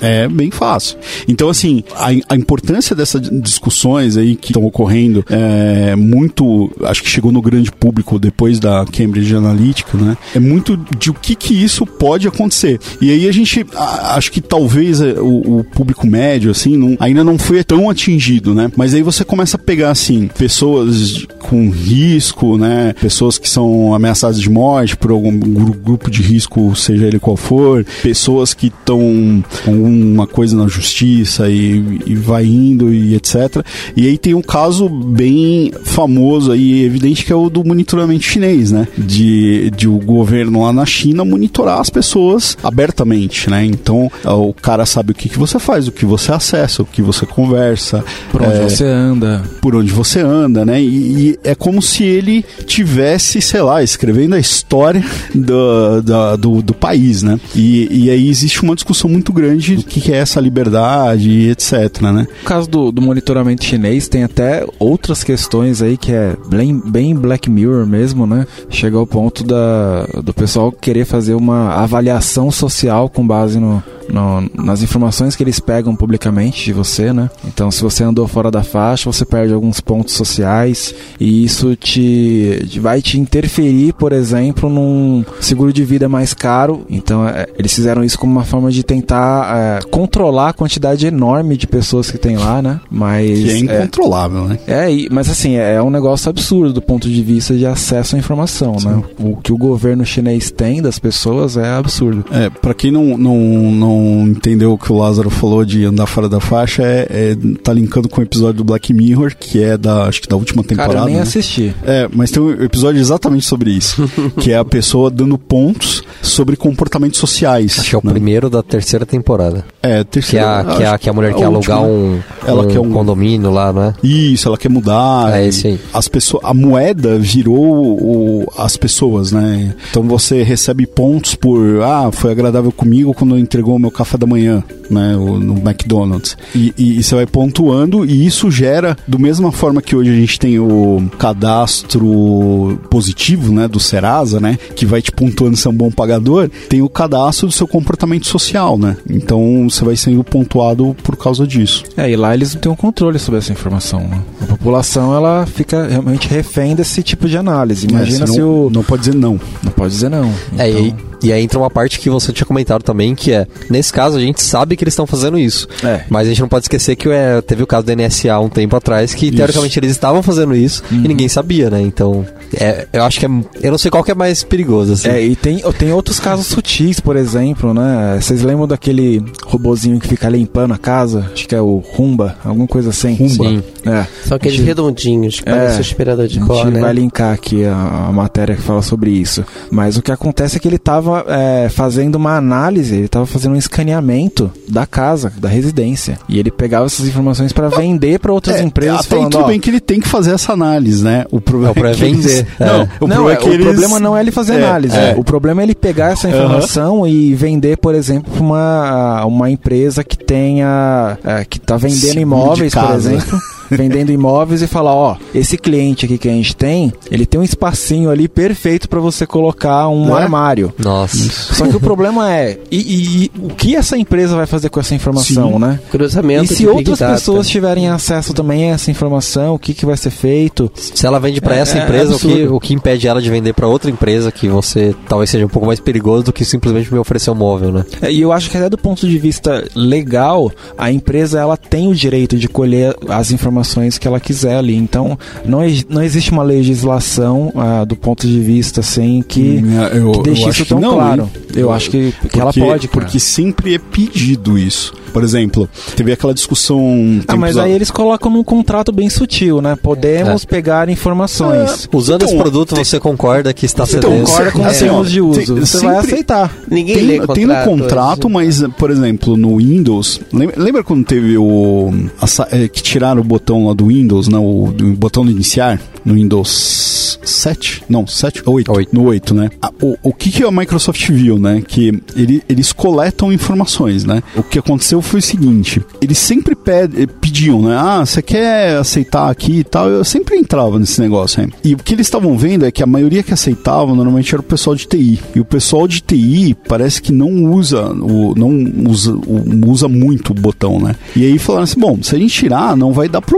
É, é bem fácil. Então, assim, a, a importância dessas discussões aí que estão ocorrendo é muito, acho que chegou no grande público depois da Cambridge Analytica, né? É muito de o que que isso pode acontecer. E aí a gente, a, acho que talvez é, o, o público médio, assim, não, ainda não foi tão atingido, né? Mas aí você começa a pegar, assim, pessoas com risco, né? Pessoas que são ameaçadas de morte por algum grupo de risco, seja ele qual for, pessoas que estão com alguma coisa na justiça e, e vai indo e etc. E aí tem um caso bem famoso aí, evidente, que é o do monitoramento chinês, né? De, de o governo lá na China monitorar as pessoas abertamente, né? Então o cara sabe o que, que você faz, o que você acessa, o que você conversa, por onde é, você anda, por onde você anda, né? E, e, é como se ele tivesse, sei lá, escrevendo a história do, do, do, do país, né? E, e aí existe uma discussão muito grande do que, que é essa liberdade e etc, né? No caso do, do monitoramento chinês, tem até outras questões aí que é bem, bem Black Mirror mesmo, né? Chega ao ponto da, do pessoal querer fazer uma avaliação social com base no, no, nas informações que eles pegam publicamente de você, né? Então, se você andou fora da faixa, você perde alguns pontos sociais e isso te vai te interferir, por exemplo, num seguro de vida mais caro. Então, é, eles fizeram isso como uma forma de tentar é, controlar a quantidade enorme de pessoas que tem lá, né? Mas que é, é incontrolável, é, né? É, mas assim é, é um negócio absurdo do ponto de vista de acesso à informação, né? Sim. né? O que o governo chinês tem das pessoas é absurdo. É, para quem não, não, não não entendeu o que o Lázaro falou de andar fora da faixa, é, é tá linkando com o episódio do Black Mirror, que é da, acho que da última temporada. Cara, eu nem né? assisti. É, mas tem um episódio exatamente sobre isso, que é a pessoa dando pontos sobre comportamentos sociais. Acho que é o né? primeiro da terceira temporada. É, terceira. Que a, que a, que a mulher quer alugar um, ela um quer um condomínio lá, não é? Isso, ela quer mudar. É esse aí. As pessoas, a moeda virou o, as pessoas, né? Então você recebe pontos por, ah, foi agradável comigo quando entregou o meu café da manhã, né, no McDonald's. E, e, e, você vai pontuando e isso gera, do mesma forma que hoje a gente tem o cadastro positivo, né, do Serasa, né, que vai te pontuando se é um bom pagador tem o cadastro do seu comportamento social, né? Então você vai sendo pontuado por causa disso. É, e lá eles não têm um controle sobre essa informação. Né? A população ela fica realmente refém desse tipo de análise. Imagina É, se não, o. não pode dizer não. Não pode dizer não. É, Então, e, e aí entra uma parte que você tinha comentado também, que é, nesse caso a gente sabe que eles estão fazendo isso. É. Mas a gente não pode esquecer que é, teve o caso da NSA um tempo atrás, que teoricamente eles estavam fazendo isso Uhum. e ninguém sabia, né? Então, é, eu acho que é. Eu não sei qual que é mais perigoso, assim. É, e tem, tem outros casos sutis, por exemplo, né? Vocês lembram daquele robozinho que fica limpando a casa? Acho que é o Rumba, alguma coisa assim. Rumba. Sim. É. São aqueles A gente- redondinhos, que É. parece um aspirador de A pó, gente né? vai linkar aqui a, a matéria que fala sobre isso. Mas o que acontece é que ele estava fazendo uma análise, ele estava fazendo um escaneamento da casa, da residência. E ele pegava essas informações para vender para outras É, empresas, até aí falando, tudo ó, bem que ele tem que fazer essa análise, né? O problema É, o pra vender. Não, É. o não, problema é, é que o eles... problema não é ele fazer É, análise. O problema é ele pegar essa informação e vender, por exemplo, uma, uma empresa que tenha. que tá vendendo imóveis, por exemplo. vendendo imóveis e falar, ó, esse cliente aqui que a gente tem, ele tem um espacinho ali perfeito para você colocar um É? armário. Nossa. Só que o problema é, e, e- e o que essa empresa vai fazer com essa informação, Sim. né? Cruzamento E se outras Data. pessoas tiverem acesso também a essa informação, o que, que vai ser feito? Se ela vende pra É, essa é empresa, o, que, o que impede ela de vender pra outra empresa que você talvez seja um pouco mais perigoso do que simplesmente me oferecer um móvel, né? É, E eu acho que até do ponto de vista legal, a empresa ela tem o direito de colher as informações que ela quiser ali. Então, não, não existe uma legislação ah, do ponto de vista assim que, eu- que deixe eu isso tão que não, claro. hein? Eu acho que, que ela Porque- pode, cara. Porque sempre é pedido isso. Por exemplo, teve aquela discussão... Ah, mas aí a- eles colocam num contrato bem sutil, né? Podemos É. pegar informações. Usando Então, esse produto, tem- você concorda que está Então, cedendo. Concorda com os assim, ó, termos de uso. tem- você vai aceitar. Ninguém Tem, lê tem no contrato contrato, mas, por exemplo, no Windows. Lembra, lembra quando teve o. a é, que tiraram o botão lá do Windows, né? O, botão de iniciar? No Windows 7? Não, 7? 8. Oito. No 8, né? O, o que, que a Microsoft viu, né? Que ele- eles coletam informações, né? O que aconteceu foi o seguinte: eles sempre ped- eh, pediam, né? Ah, você quer aceitar aqui e tal? Eu sempre entrava nesse negócio, né? E o que eles estavam vendo é que a maioria que aceitava normalmente era o pessoal de TI. E o pessoal de TI parece que não usa o não usa, o- usa muito o botão, né? E aí falaram assim, bom, se a gente tirar, não vai dar problema,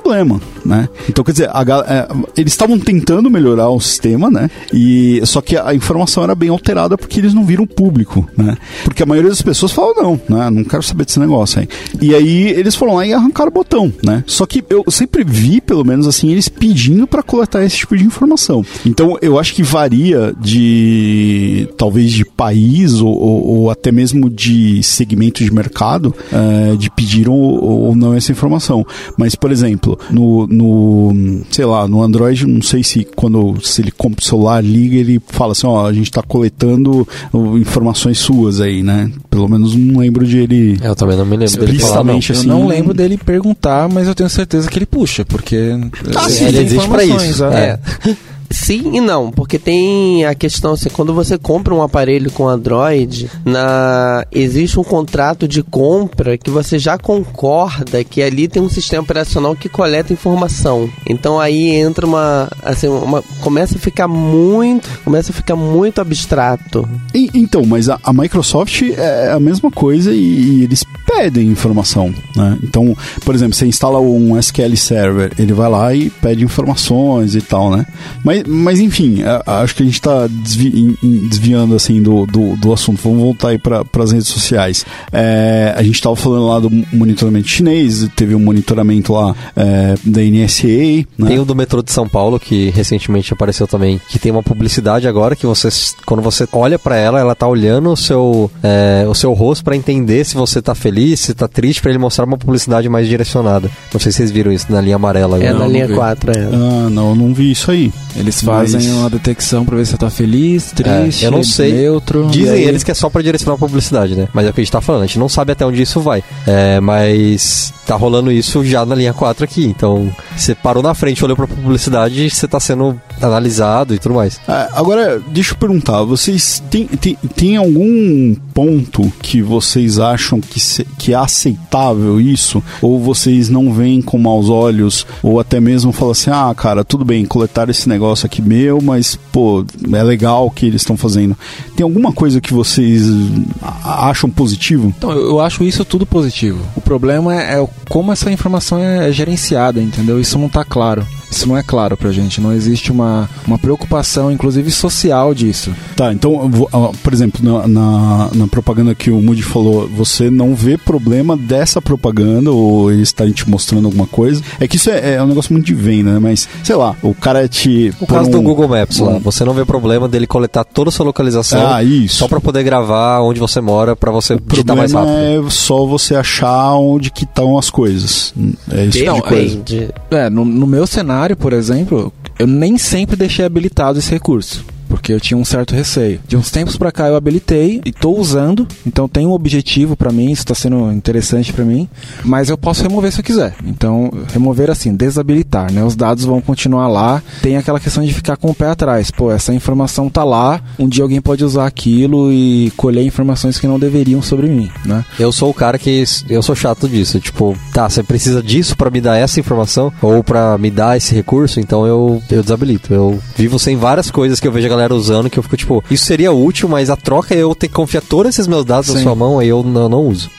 né? Então, quer dizer, a é, eles estavam tentando melhorar o sistema, né? E só que a informação era bem alterada porque eles não viram público, né? Porque a maioria das pessoas falam não, né? Não quero saber desse negócio aí. E aí eles foram lá e arrancaram o botão, né? Só que eu sempre vi, pelo menos assim, eles pedindo para coletar esse tipo de informação. Então, eu acho que varia de talvez de país ou, ou- ou até mesmo de segmento de mercado eh, de pedir ou, ou não essa informação. Mas, por exemplo, no, no sei lá, no Android, não sei se quando se ele compra o celular, liga, ele fala assim, ó, a gente está coletando informações suas aí, né? Pelo menos não lembro de ele Eu também não me lembro dele falar, não. Eu assim. não lembro dele perguntar, mas eu tenho certeza que ele puxa, porque Ah, existem sim, ele existe pra informações, isso. é. É. Sim e não, porque tem a questão assim, quando você compra um aparelho com Android, na existe um contrato de compra que você já concorda que ali tem um sistema operacional que coleta informação. Então aí entra uma assim, uma começa a ficar muito, começa a ficar muito abstrato. E- então, mas a, a Microsoft é a mesma coisa e, e eles pedem informação, né? Então, por exemplo, você instala um SQL Server, ele vai lá e pede informações e tal, né? Mas, mas enfim, acho que a gente está desviando assim do, do, do assunto. Vamos voltar aí para as redes sociais. É, a gente estava falando lá do monitoramento chinês, teve um monitoramento lá é, da NSA, né? Tem o do metrô de São Paulo, que recentemente apareceu também, que tem uma publicidade agora que você, quando você olha pra ela, ela tá olhando o seu, é, o seu rosto pra entender se você tá feliz, se tá triste, pra ele mostrar uma publicidade mais direcionada. Não sei se vocês viram isso na linha amarela. É agora. na não linha vi. 4, é. Ah, não, eu não vi isso aí. Eles fazem Mas- uma detecção pra ver se você tá feliz, triste, É, eu não sei. neutro. Dizem aí- eles que é só pra direcionar a publicidade, né? Mas é o que a gente tá falando, a gente não sabe até onde isso vai. É, mas tá rolando isso já na linha 4 aqui. Então, você parou na frente, olhou pra publicidade, você tá sendo analisado e tudo mais. Ah, agora, deixa eu perguntar, vocês têm, têm, têm algum ponto que vocês acham que, se- que é aceitável isso? Ou vocês não veem com maus olhos? Ou até mesmo falam assim, ah, cara, tudo bem, coletar esse negócio aqui meu, mas, pô, é legal o que eles estão fazendo. Tem alguma coisa que vocês acham positivo? Então, eu acho isso tudo positivo. O problema é, é como essa informação é gerenciada, entendeu? Isso não tá claro. Isso não é claro pra gente. Não existe uma, uma preocupação, inclusive social, disso. Tá, então, ah, por exemplo, na, na, na propaganda que o Moody falou, você não vê problema dessa propaganda ou eles estarem te mostrando alguma coisa. É que isso é, é um negócio muito de venda, né? Mas, sei lá, o cara te. O caso do um- Google Maps lá, um- você não vê problema dele coletar toda a sua localização Ah, isso. só pra poder gravar onde você mora pra você O digitar mais problema rápido. é só você achar onde que estão as coisas. É esse tipo de coisa. É, no, no meu cenário, por exemplo, eu nem sempre deixei habilitado esse recurso. Porque eu tinha um certo receio. De uns tempos pra cá eu habilitei e tô usando, então tem um objetivo pra mim, isso tá sendo interessante pra mim, mas eu posso remover se eu quiser. Então, remover assim, desabilitar, né? Os dados vão continuar lá. Tem aquela questão de ficar com o pé atrás. Pô, essa informação tá lá, um dia alguém pode usar aquilo e colher informações que não deveriam sobre mim, né? Eu sou o cara que. Eu sou chato disso. Tipo, tá, você precisa disso pra me dar essa informação ou pra me dar esse recurso, então eu, eu desabilito. Eu vivo sem várias coisas que eu vejo a galera usando que eu fico tipo, isso seria útil, mas a troca é eu ter que confiar todos esses meus dados na Sim. sua mão, aí eu não, não uso.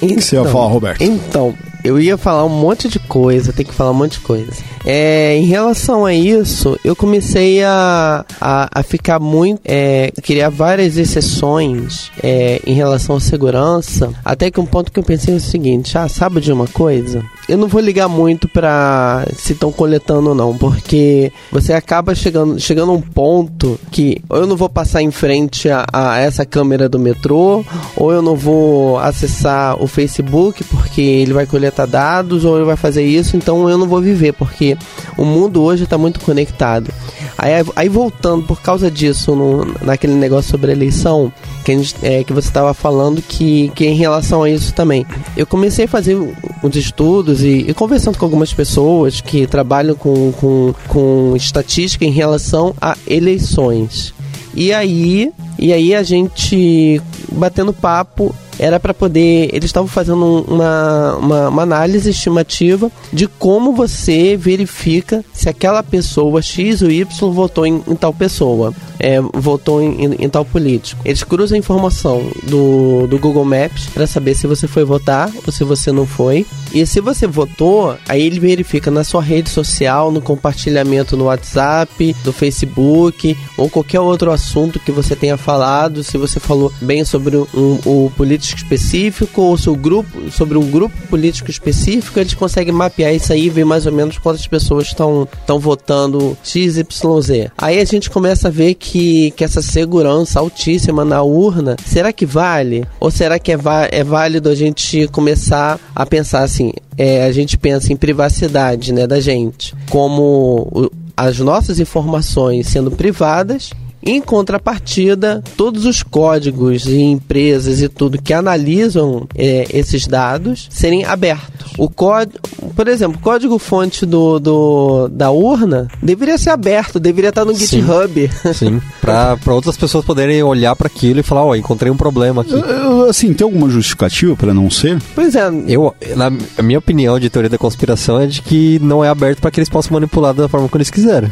O que você ia falar, Roberto? Então, eu ia falar um monte de coisa, tem que falar um monte de coisa. É, em relação a isso, eu comecei a, a, a ficar muito. É, criar várias exceções é, em relação à segurança, até que um ponto que eu pensei é o seguinte: ah, sabe de uma coisa? Eu não vou ligar muito pra se estão coletando ou não, porque você acaba chegando, chegando a um ponto que ou eu não vou passar em frente a, a essa câmera do metrô, ou eu não vou acessar o Facebook porque ele vai coletar dados, ou ele vai fazer isso, então eu não vou viver, porque o mundo hoje está muito conectado. Aí, aí voltando por causa disso, no- naquele negócio sobre a eleição, que, a gente, é, que você estava falando, que, que em relação a isso também. Eu comecei a fazer uns estudos e, e conversando com algumas pessoas que trabalham com, com, com estatística em relação a eleições. E aí, e aí a gente batendo papo era para poder. Eles estavam fazendo um- uma, uma, uma análise estimativa de como você verifica se aquela pessoa X ou Y votou em, em tal pessoa, é, votou em, em- em tal político. Eles cruzam a informação do, do Google Maps para saber se você foi votar ou se você não foi. E se você votou, aí ele verifica na sua rede social, no compartilhamento no WhatsApp, no Facebook ou qualquer outro assunto que você tenha falado, se você falou bem sobre um, o político específico ou seu grupo, sobre um grupo político específico, eles conseguem mapear isso aí e ver mais ou menos quantas pessoas estão votando XYZ. Aí a gente começa a ver que, que essa segurança altíssima na urna, será que vale? Ou será que é, é válido a gente começar a pensar assim, é, a gente pensa em privacidade né, da gente, como o- as nossas informações sendo privadas em contrapartida, todos os códigos e empresas e tudo que analisam é, esses dados serem abertos. O código, por exemplo, o código-fonte do, do, da urna deveria ser aberto, deveria estar no Sim. GitHub. Sim. pra, pra outras pessoas poderem olhar pra aquilo e falar, ó, encontrei um problema aqui. Eu- eu, assim, tem alguma justificativa pra não ser? pois é, Eu, na a minha opinião de teoria da conspiração é de que não é aberto pra que eles possam manipular da forma que eles quiserem.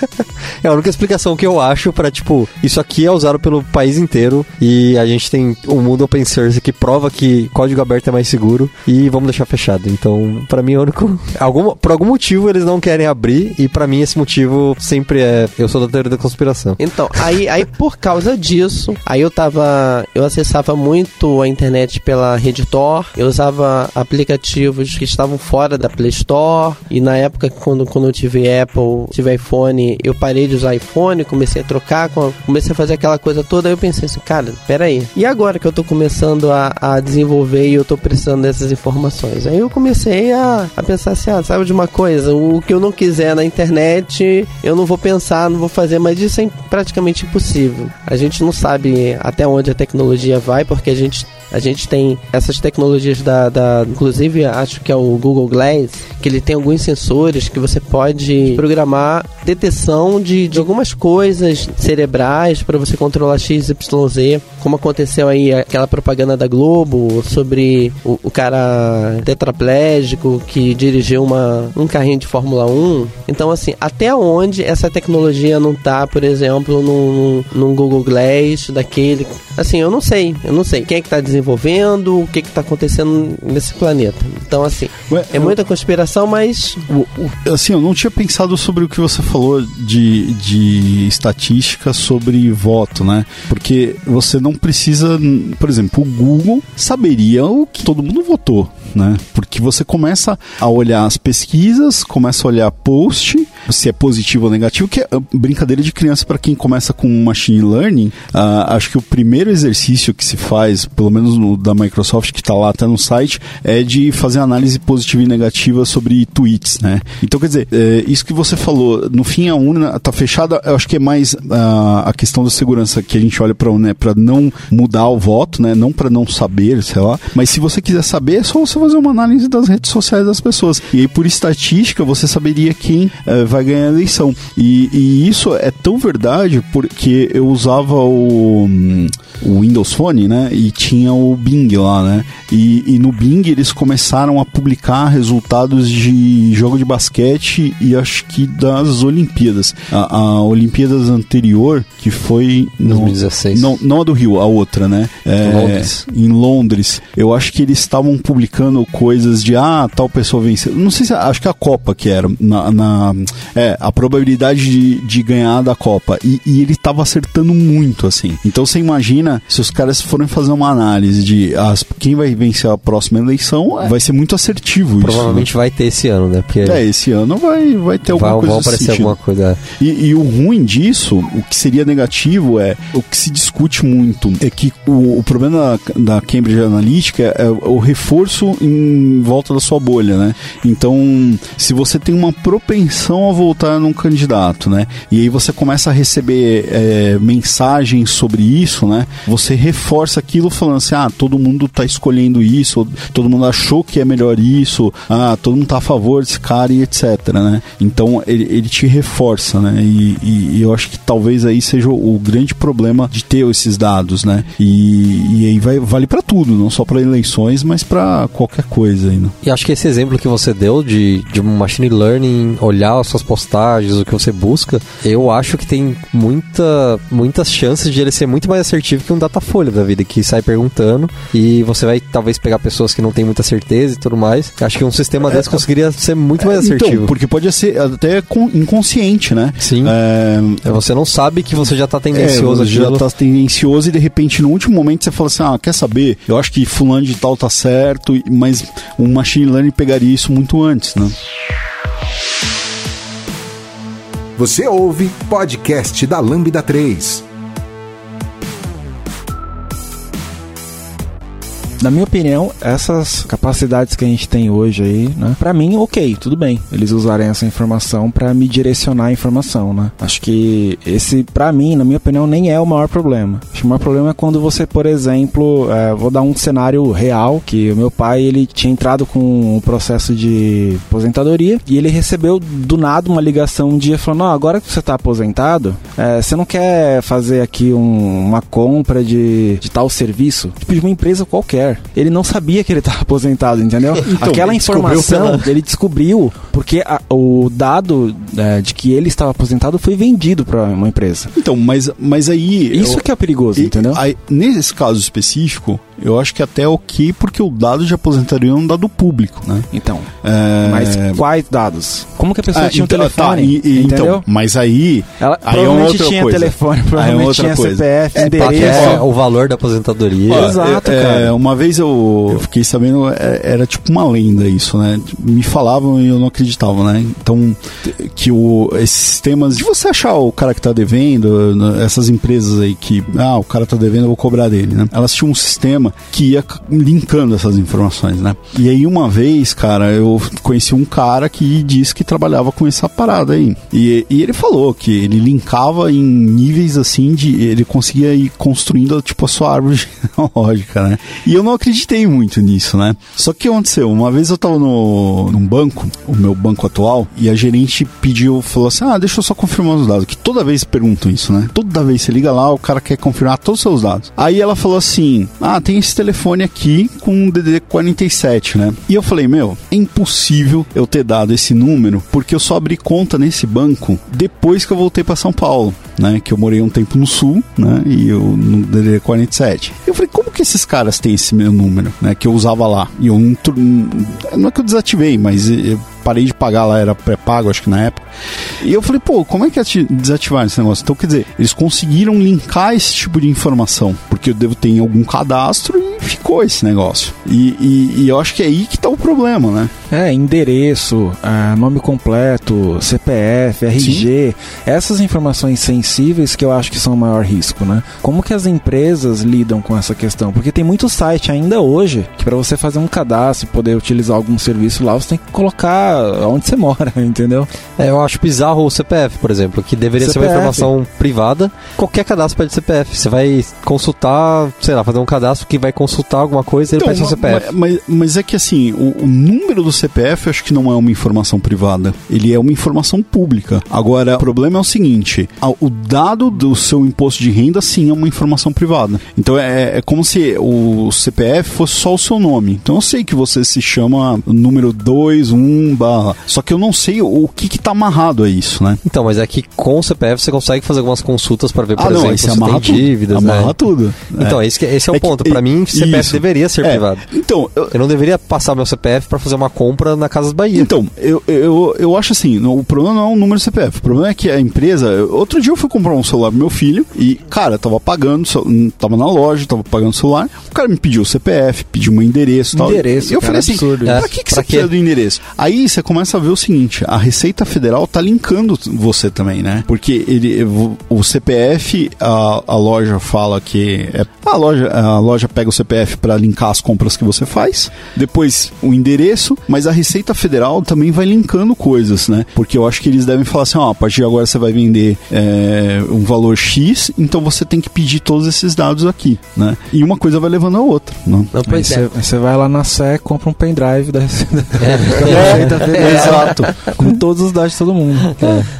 é a única explicação que eu acho tipo, isso aqui é usado pelo país inteiro e a gente tem o mundo open source que prova que código aberto é mais seguro e vamos deixar fechado. Então, pra mim, é o único. Algum, por algum motivo eles não querem abrir e pra mim esse motivo sempre é. Eu sou da teoria da conspiração. Então, aí, aí por causa disso, aí eu tava. Eu acessava muito a internet pela rede Tor, eu usava aplicativos que estavam fora da Play Store, e na época, quando, quando eu tive Apple, tive iPhone, eu parei de usar iPhone, comecei a trocar, com- comecei a fazer aquela coisa toda, aí eu pensei assim, cara, peraí. E agora que eu tô começando a, a desenvolver e eu tô precisando dessas informações? Aí eu comecei a, a pensar assim, ah, sabe de uma coisa? O que eu não quiser na internet, eu não vou pensar, não vou fazer, mas isso é praticamente impossível. A gente não sabe até onde a tecnologia vai, porque a gente a gente tem essas tecnologias da, da- Inclusive, acho que é o Google Glass, que ele tem alguns sensores que você pode programar detecção de, de algumas coisas cerebrais para você controlar X, Y, Z, como aconteceu aí aquela propaganda da Globo sobre o, o cara tetraplégico que dirigiu uma, um carrinho de Fórmula 1. Então, assim, até onde essa tecnologia não tá, por exemplo, num, num Google Glass daquele. Assim, eu não sei, eu não sei quem é que tá desenvolvendo, o que que tá acontecendo nesse planeta. Então, assim, Ué, é eu- muita conspiração, mas assim, eu não tinha pensado sobre o que você falou de, de estatística sobre voto, né? Porque você não precisa, por exemplo, o Google saberia o que todo mundo votou, né? Porque você começa a olhar as pesquisas, começa a olhar post, se é positivo ou negativo, que é brincadeira de criança para quem começa com machine learning. ah, acho que o primeiro exercício que se faz, pelo menos no da Microsoft, que está lá até no site, é de fazer análise positiva e negativa sobre tweets, né? Então, quer dizer, é, isso que você falou, no fim a urna tá fechada, eu acho que é mais ah, a questão da segurança que a gente olha para né, para não mudar o voto, né? Não para não saber, sei lá. Mas se você quiser saber, é só você fazer uma análise das redes sociais das pessoas. E aí, por estatística, você saberia quem eh, vai ganhar a eleição. E, e isso é tão verdade porque eu usava o, hum, o Windows Phone, né? E tinha o Bing lá, né? E, e no Bing eles começaram a publicar resultados de jogo de basquete e acho que das Olimpíadas. A, a Olimpíadas anterior, que foi. no- 2016. Não, não a do Rio, a outra, né? É, Londres. Em Londres. Eu acho que eles estavam publicando coisas de ah, tal pessoa venceu. Não sei se acho que a Copa que era na, na- é a probabilidade de, de ganhar da Copa e, e ele estava acertando muito assim. Então você imagina se os caras forem fazer uma análise de as, quem vai vencer a próxima eleição, vai ser muito assertivo Provavelmente vai ter esse ano, né? Porque isso. Né? É, esse ano vai, vai ter alguma vai, coisa vão nesse aparecer alguma coisa. E, e o ruim disso, o que seria negativo é o que se discute muito é que o, o problema da, da Cambridge Analytica é o reforço em volta da sua bolha, né? Então, se você tem uma propensão a voltar num candidato, né? E aí você começa a receber é, mensagens sobre isso, né? Você reforça aquilo falando assim, ah, todo mundo tá escolhendo isso, todo mundo achou que é melhor isso, ah, todo mundo tá a favor desse cara e etc, né? Então ele, ele te reforça, né? E, e- e eu acho que talvez aí seja o, grande problema de ter esses dados, né? E, e aí vai, vale para tudo, não só para eleições, mas para qualquer coisa aí, né? E acho que esse exemplo que você deu de, de machine learning, olhar as suas postagens, o que você busca, eu acho que tem muita, muitas chances de ele ser muito mais assertivo que um Datafolha da vida, que sai perguntando e você vai talvez pegar pessoas que não têm muita certeza e tudo mais. Acho que um sistema desse conseguiria ser muito mais assertivo. Então, porque pode ser até inconsciente, né? Sim. É, É, Você não sabe que você já tá É, tendencioso você já tá tendencioso e de repente no último momento você fala assim: ah, quer saber? Eu acho que fulano de tal tá certo, mas o machine learning pegaria isso muito antes, né? Você ouve podcast da Lambda 3. Na minha opinião, essas capacidades que a gente tem hoje aí, né? Pra mim, ok, tudo bem. Eles usarem essa informação pra me direcionar a informação, né? Acho que esse, pra mim, na minha opinião, nem é o maior problema. Acho que o maior problema é quando você, por exemplo, é, vou dar um cenário real, que o meu pai, ele tinha entrado com um processo de aposentadoria e ele recebeu do nada uma ligação um dia falando, ó, agora que você tá aposentado, é, você não quer fazer aqui um- uma compra de, de tal serviço? Tipo, de uma empresa qualquer. Ele não sabia que ele estava aposentado, entendeu? Então, Aquela ele informação ele descobriu porque a- o dado é, de que ele estava aposentado foi vendido para uma empresa. Então, mas, mas aí. Isso eu- que é perigoso, e- entendeu? aí, nesse caso específico, eu acho que até é ok, porque o dado de aposentadoria é um dado público, né? Então, É, mas quais dados? Como que a pessoa ah, tinha um então, telefone? tá, e- e- entendeu? então, mas aí. Ela aí é uma provavelmente outra tinha coisa. telefone, Aí é provavelmente outra tinha coisa. CPF, É, endereço. é o valor da aposentadoria. Ó, Exato, é, cara. é, uma vez eu, eu fiquei sabendo, é, era tipo uma lenda isso, né? Me falavam e eu não acreditava, né? Então, que o, esses sistemas de você achar o cara que tá devendo, né, essas empresas aí que, ah, o cara tá devendo, eu vou cobrar dele, né? Elas tinham um sistema que ia linkando essas informações, né? E aí uma vez, cara, eu conheci um cara que disse que trabalhava com essa parada aí. E, e ele falou que ele linkava em níveis assim de. Ele conseguia ir construindo, tipo, a sua árvore genealógica, né? E eu não acreditei muito nisso, né? Só que aconteceu? Uma vez eu tava no, num banco, o meu banco atual, e a gerente pediu, falou assim: Ah, deixa eu só confirmar os dados. Que toda vez perguntam isso, né? Toda vez você liga lá, o cara quer confirmar todos os seus dados. Aí ela falou assim: Ah, tem esse telefone aqui com um DDD 47, né? E eu falei: Meu, é impossível eu ter dado esse número, porque eu só abri conta nesse banco depois que eu voltei para São Paulo, né? Que eu morei um tempo no sul, né? E eu no DDD 47. Eu falei: Como que esses caras têm esse meu número, né? Que eu usava lá. E eu não, não é que eu desativei, mas eu parei de pagar lá, era pré-pago, acho que na época. E eu falei, pô, como é que é ati- desativar esse negócio? Então, quer dizer, eles conseguiram linkar esse tipo de informação, porque eu devo ter em algum cadastro e ficou esse negócio. E, e- e eu acho que é aí que tá o problema, né? É, endereço, ah, nome completo, CPF, RG, essas informações sensíveis que eu acho que são o maior risco, né? Como que as empresas lidam com essa questão? Porque tem muito site ainda hoje que para você fazer um cadastro e poder utilizar algum serviço lá, você tem que colocar onde você mora, entendeu? É, eu acho bizarro o CPF, por exemplo, que deveria ser CPF. uma informação privada. Qualquer cadastro pede CPF. Você vai consultar, sei lá, fazer um cadastro que vai consultar alguma coisa, ele pede seu CPF. Então, Mas, mas é que assim, o, o número do CPF eu acho que não é uma informação privada. Ele é uma informação pública. Agora, o problema é o seguinte: a- o dado do seu imposto de renda sim é uma informação privada. Então é, é como se o CPF fosse só o seu nome. Então eu sei que você se chama número 2, 1, barra. Só que eu não sei o, o que que tá amarrado a isso, né? Então, mas é que com o CPF você consegue fazer algumas consultas para ver, por ah, não, aí exemplo, você se amarra tem tudo. dívidas, amarra né? tudo. Então, É. esse, que- esse é o É ponto. Pra mim, CPF deveria ser É. privado. Então, eu, Eu não deveria passar meu CPF para fazer uma compra na Casas Bahia. Então, eu, eu, eu acho assim, não- o problema não é o número do CPF, o problema é que a empresa. Outro dia eu fui comprar um celular pro meu filho e, cara, tava pagando, hum, tava na loja, tava pagando o celular, o cara me pediu o CPF, pediu meu endereço tal. Endereço, E eu cara, falei assim, absurdo pra isso. que, que Pra você precisa quê? do endereço? Aí você começa a ver o seguinte, a Receita Federal tá linkando você também, né? Porque ele, o CPF, a, a loja fala que é, a loja, a loja pega o CPF para linkar as compras que você faz, depois o endereço, mas a Receita Federal também vai linkando coisas, né? Porque eu acho que eles devem falar assim, ó, a partir de agora você vai vender é, um valor X, então você tem que pedir todos esses dados aqui, né? E uma coisa vai levando a outra, né? Não, pois é. você vai lá na Sé, compra um pendrive da Receita É, exato. com todos os dados de todo mundo.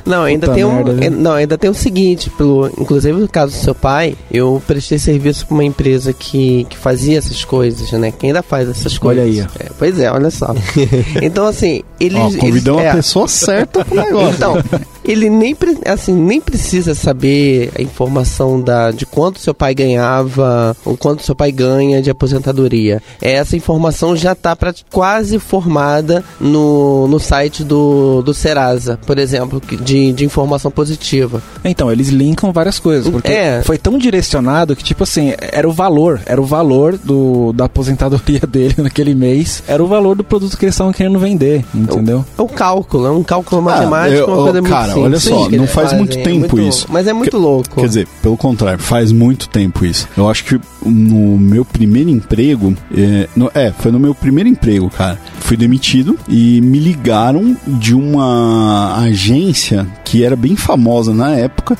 Não, ainda Puta tem um, merda, é, não, ainda tem o seguinte, pelo, inclusive no caso do seu pai, eu prestei serviço para uma empresa que, que fazia essas coisas, né? Que ainda faz essas Olha coisas. aí, ó. É, pois é, olha só. então assim, eles, Ó, convidamos eles, a é, pessoa certa pro negócio. Então, ele nem, assim, nem precisa saber a informação da, de quanto seu pai ganhava, ou quanto seu pai ganha de aposentadoria. Essa informação já está quase formada no, no site do, do Serasa, por exemplo, de, de informação positiva. Então, eles linkam várias coisas, porque É. foi tão direcionado que, tipo assim, era o valor, era o valor do, da aposentadoria dele naquele mês, era o valor do produto que eles estavam querendo vender, entendeu? É um cálculo, é um cálculo matemático, eu- uma coisa muito cara, simples olha só, que não faz fazem, muito é tempo muito- isso. Mas é muito Que- louco. Quer dizer, pelo contrário, faz muito tempo isso. Eu acho que no meu primeiro emprego, é, no- é, foi no meu primeiro emprego, cara. Fui demitido e me ligaram de uma agência que era bem famosa na época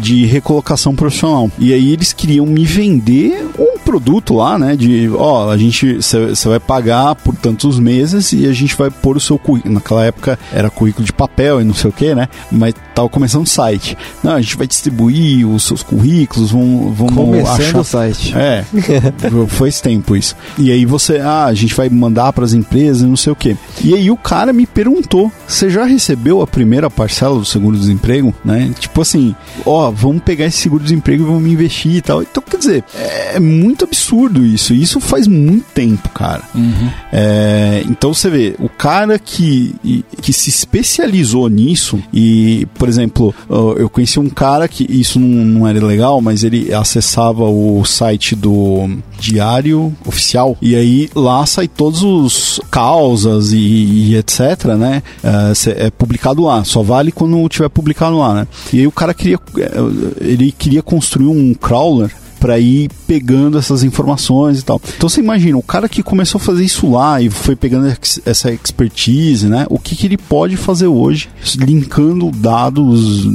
de recolocação profissional. E aí eles queriam me vender um produto lá, né? De, ó, a gente, você vai pagar por tantos meses e a gente vai pôr o seu currículo. Naquela época era currículo de papel e não sei o que, né? Mas tava começando o site. Não, a gente vai distribuir os seus currículos, vão, Começando achar o site. é, foi tempo isso. E aí você, ah, a gente vai mandar para as empresas e não sei o quê. E aí o cara me perguntou: "Você já recebeu a primeira parcela do seguro-desemprego?", né? Tipo assim, ó, vamos pegar esse seguro-desemprego e vamos investir e tal. Então, quer dizer, é muito absurdo isso. Isso faz muito tempo, cara. É, então você vê, o cara que, que se especializou nisso, e, por exemplo, eu conheci um cara que isso não, não era legal, mas ele acessava o site do Diário Oficial, e aí lá sai todos os causas e, e etc, né? É, é publicado lá, só vale quando tiver publicado lá, né? E aí o cara queria, é, ele queria construir um crawler para ir pegando essas informações e tal. Então você imagina, o cara que começou a fazer isso lá e foi pegando ex- essa expertise, né? O que, que ele pode fazer hoje, linkando dados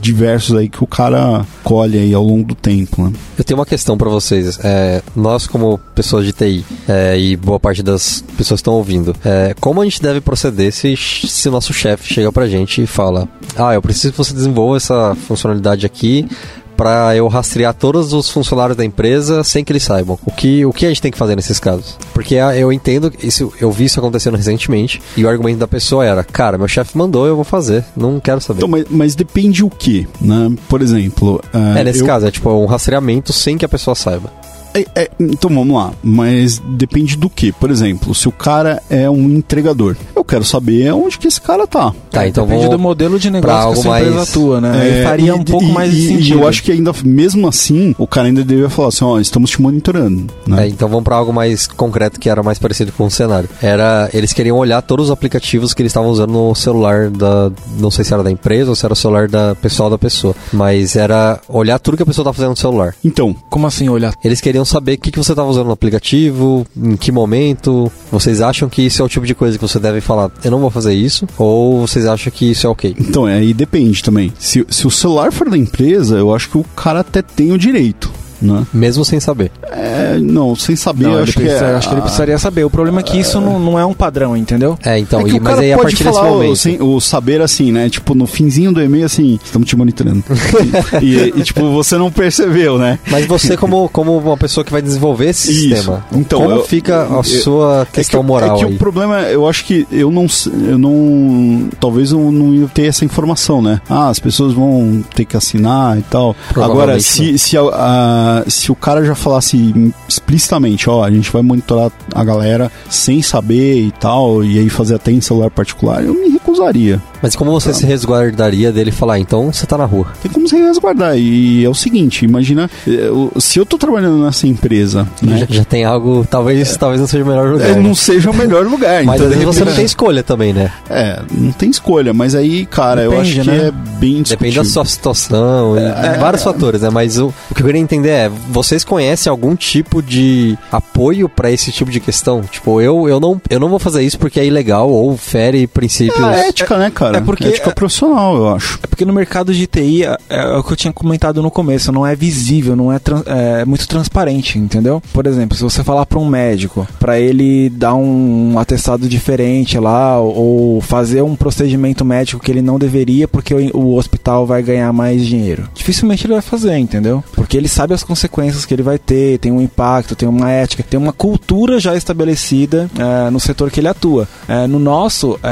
diversos aí que o cara colhe aí ao longo do tempo, né? Eu tenho uma questão pra vocês. É, nós, como pessoas de TI, é, e boa parte das pessoas estão ouvindo, é, como a gente deve proceder se, se nosso chefe chega pra gente e fala: Ah, eu preciso que você desenvolva essa funcionalidade aqui pra eu rastrear todos os funcionários da empresa sem que eles saibam. O que, o que a gente tem que fazer nesses casos? Porque eu entendo, isso, eu vi isso acontecendo recentemente, e o argumento da pessoa era: Cara, meu chefe mandou, eu vou fazer, não quero saber. Então, mas, mas depende o que, né? Por exemplo... é, nesse eu- caso, é tipo um rastreamento sem que a pessoa saiba. É, é, então vamos lá, mas depende do que. Por exemplo, se o cara é um entregador, eu quero saber onde que esse cara tá. Tá, então Depende vamos do modelo de negócio que essa empresa mais- atua, né? Aí É, faria e- um pouco e- mais e- sentido. E eu acho que ainda, mesmo assim, o cara ainda deveria falar assim, ó, estamos te monitorando, né? É, então vamos pra algo mais concreto que era mais parecido com o cenário. Era, eles queriam olhar todos os aplicativos que eles estavam usando no celular da, não sei se era da empresa ou se era o celular da pessoal da pessoa, mas era olhar tudo que a pessoa tá fazendo no celular. Então, Como assim olhar? Eles queriam saber o que, que você estava usando no aplicativo, em que momento. Vocês acham que isso é o tipo de coisa que você deve falar, eu não vou fazer isso? Ou vocês acham que isso é ok? então é, aí depende também. Se, se o celular for da empresa, eu acho que o cara até tem o direito, né? Mesmo sem saber. É, não, sem saber, Não, acho que precisa- é, acho que ele precisaria saber. O problema é que isso não, não é um padrão, entendeu? É, então, é que e- o mas cara aí a partir desse falar o, momento. sem- o saber assim, né? Tipo, no finzinho do e-mail, assim, estamos te monitorando. e, e, tipo, você não percebeu, né? Mas você, como, como uma pessoa que vai desenvolver esse Isso. sistema, Então, como eu- fica a eu- sua questão é que, moral é que aí? o problema, eu acho que eu não, eu não, talvez eu não ia ter essa informação, né? Ah, as pessoas vão ter que assinar e tal. Agora, se, se, a- a- se o cara já falasse explicitamente, ó, a gente vai monitorar a galera sem saber e tal, e aí fazer até em celular particular, eu me recusaria. Mas como você se resguardaria dele falar, então você tá na rua? Tem como se resguardar. E é o seguinte, imagina, eh, se eu tô trabalhando nessa empresa, né? Já, já tem algo, talvez, talvez não seja o melhor lugar. É, né? não seja o melhor lugar. Mas então, às vezes você não tem escolha também, né? É, não tem escolha, mas aí, cara, eu Depende, acho que né? é bem Depende da discutível. sua situação e vários fatores, né? Mas o, o que eu queria entender é, vocês conhecem algum tipo de apoio pra esse tipo de questão? Tipo, eu, eu, não, eu não vou fazer isso porque é ilegal ou fere princípios. É ética, né, cara? é porque- ética profissional, eu acho. É porque no mercado de TI, é, é o que eu tinha comentado no começo, não é visível, não é, é muito transparente, entendeu? Por exemplo, se você falar para um médico, para ele dar um atestado diferente lá, ou, ou fazer um procedimento médico que ele não deveria porque o, o hospital vai ganhar mais dinheiro, dificilmente ele vai fazer, entendeu? Porque ele sabe as consequências que ele vai ter, tem um impacto, tem uma ética, tem uma cultura já estabelecida é, no setor que ele atua. É, no nosso, é,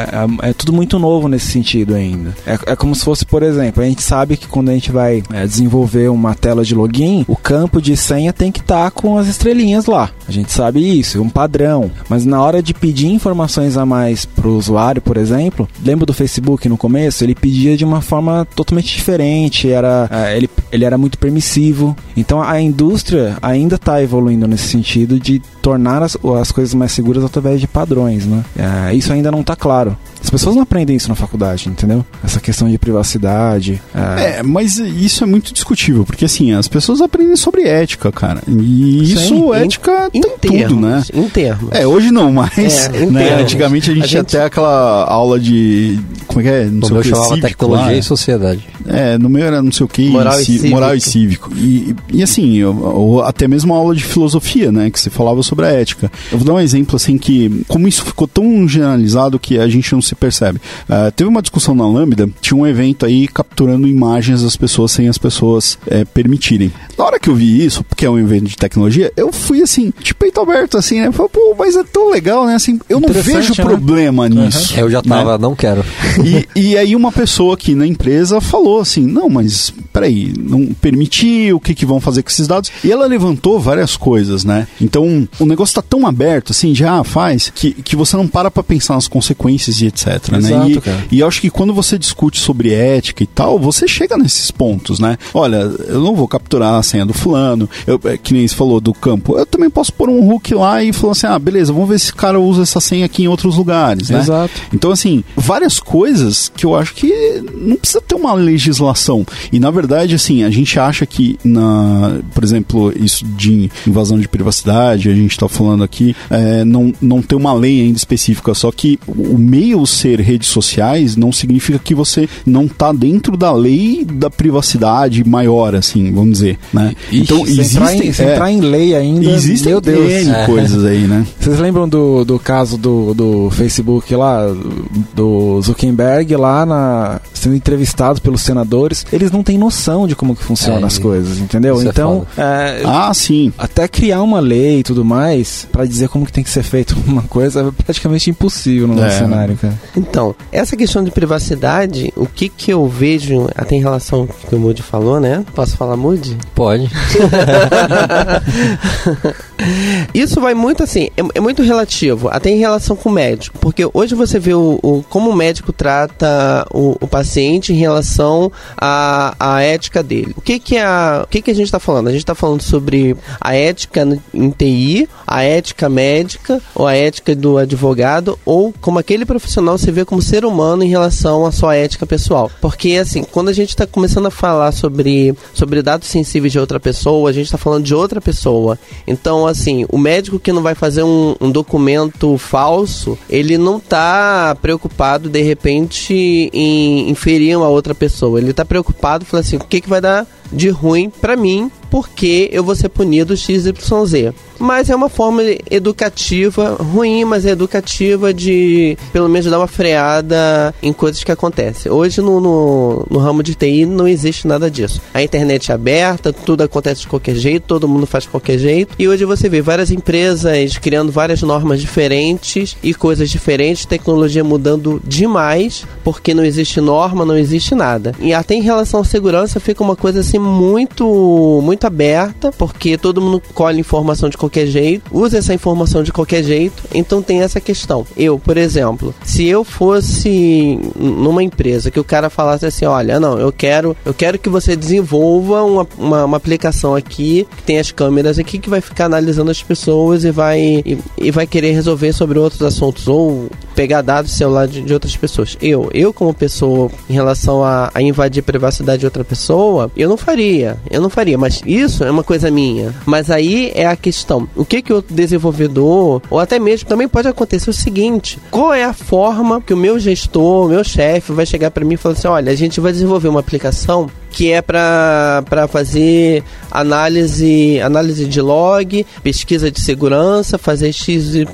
é- é tudo muito novo nesse sentido ainda. É, é como se fosse, por exemplo, a gente sabe que quando a gente vai é, desenvolver uma tela de login, o campo de senha tem que estar com as estrelinhas lá. A gente sabe isso, é um padrão. Mas na hora de pedir informações a mais para o usuário, por exemplo, lembra do Facebook no começo? Ele pedia de uma forma totalmente diferente, era, é, ele, ele era muito permissivo. Então a indústria ainda está evoluindo nesse sentido de tornar as, as coisas mais seguras através de padrões, né? É, isso ainda não está claro. As pessoas não aprendem isso na faculdade, entendeu? Essa questão de privacidade. é, É, mas isso é muito discutível, porque assim, as pessoas aprendem sobre ética, cara. E Sim, isso, em- ética Em tem termos, tudo, né? Em termos. É, hoje não, mas É, em né, antigamente a gente A tinha gente- até aquela aula de. Como é que é? Não O sei o que, chamava cívico tecnologia lá. e sociedade. É, no meu era não sei o que, Moral e cívico. moral e cívico. E, e assim, eu- ou até mesmo a aula de filosofia, né, que você falava sobre a ética. Eu vou dar um exemplo, assim, que como isso ficou tão generalizado que a gente não se percebe. Ah, teve uma discussão na Lambda, tinha um evento aí capturando imagens das pessoas sem as pessoas eh, permitirem. Na hora que eu vi isso, porque é um evento de tecnologia, eu fui assim, de peito aberto, assim, né? Falei, pô, mas é tão legal, né? Assim, eu não vejo né? problema nisso. Eu já né? tava, não quero. E, e aí uma pessoa aqui na empresa falou assim, não, mas peraí, não permitir, o que que vão fazer com esses dados? E ela levantou várias coisas, né? Então, o negócio tá tão aberto, assim, já faz, que, que você não para pra pensar nas consequências e etc, né? Exato, E, cara. e eu acho que quando você discute sobre ética e tal, você chega nesses pontos, né? Olha, eu não vou capturar a senha do fulano, eu, é, que nem você falou do campo, eu também posso pôr um hook lá e falou assim: ah, beleza, vamos ver se esse cara usa essa senha aqui em outros lugares, né? Exato. Então, assim, várias coisas que eu acho que não precisa ter uma legislação. E, na verdade, assim, a gente acha que, na, por exemplo, isso de invasão de privacidade, a gente está falando aqui, é, não, não tem uma lei ainda específica, só que o meio ser redes sociais não significa que você não está dentro da lei da privacidade maior, assim, vamos dizer, né? Ixi, então, se entrar, em, se é, entrar em lei ainda, existem meu Deus. N É. coisas aí, né? Vocês lembram do, do caso do, do Facebook lá, do Zuckerberg lá na, sendo entrevistado pelos senadores? Eles não têm noção de como que funcionam É, as coisas, entendeu? é então, é, Ah, sim. até criar uma lei e tudo mais pra dizer como que tem que ser feito uma coisa é praticamente impossível no nosso É. cenário, cara. Então, essa questão de privacidade, o que que eu vejo, até em relação ao que o Moody falou, né? Posso falar Moody? Pode. Isso vai muito assim, é, é muito relativo, até em relação com o médico. Porque hoje você vê o, o- como o médico trata o, o paciente em relação à, à ética dele. O que, que, é a, o que, que a gente está falando? A gente está falando sobre a ética em TI, a ética médica, ou a ética do advogado, ou como aquele profissional se vê como ser humano em relação à sua ética pessoal. Porque, assim, quando a gente está começando a falar sobre, sobre dados sensíveis de outra pessoa, a gente está falando de outra pessoa. Então, assim, o médico que não vai fazer um, um documento falso, ele não tá preocupado, de repente, em, em ferir uma outra pessoa. Ele tá preocupado, falando assim, o que, que vai dar de ruim pra mim, porque eu vou ser punido XYZ. Mas é uma forma educativa, ruim, mas é educativa de, pelo menos, dar uma freada em coisas que acontecem. Hoje, no, no, no ramo de TI, não existe nada disso. A internet é aberta, tudo acontece de qualquer jeito, todo mundo faz de qualquer jeito. E hoje você vê várias empresas criando várias normas diferentes e coisas diferentes, tecnologia mudando demais, porque não existe norma, não existe nada. E até em relação à segurança, fica uma coisa assim muito, muito aberta, porque todo mundo colhe informação de qualquer jeito, usa essa informação de qualquer jeito, então tem essa questão. Eu, por exemplo, se eu fosse numa empresa que o cara falasse assim, olha, não, eu quero, eu quero que você desenvolva uma, uma, uma aplicação aqui, que tem as câmeras aqui, que vai ficar analisando as pessoas e vai, e, e vai querer resolver sobre outros assuntos, ou pegar dados do celular de, de outras pessoas. Eu, eu como pessoa, em relação a, a invadir a privacidade de outra pessoa, eu não faria, eu não faria, mas isso é uma coisa minha. Mas aí é a questão, o que que o desenvolvedor, ou até mesmo, também pode acontecer o seguinte, qual é a forma que o meu gestor, o meu chefe vai chegar para mim e falar assim, olha, a gente vai desenvolver uma aplicação que é para fazer análise, análise de log, pesquisa de segurança, fazer XYZ,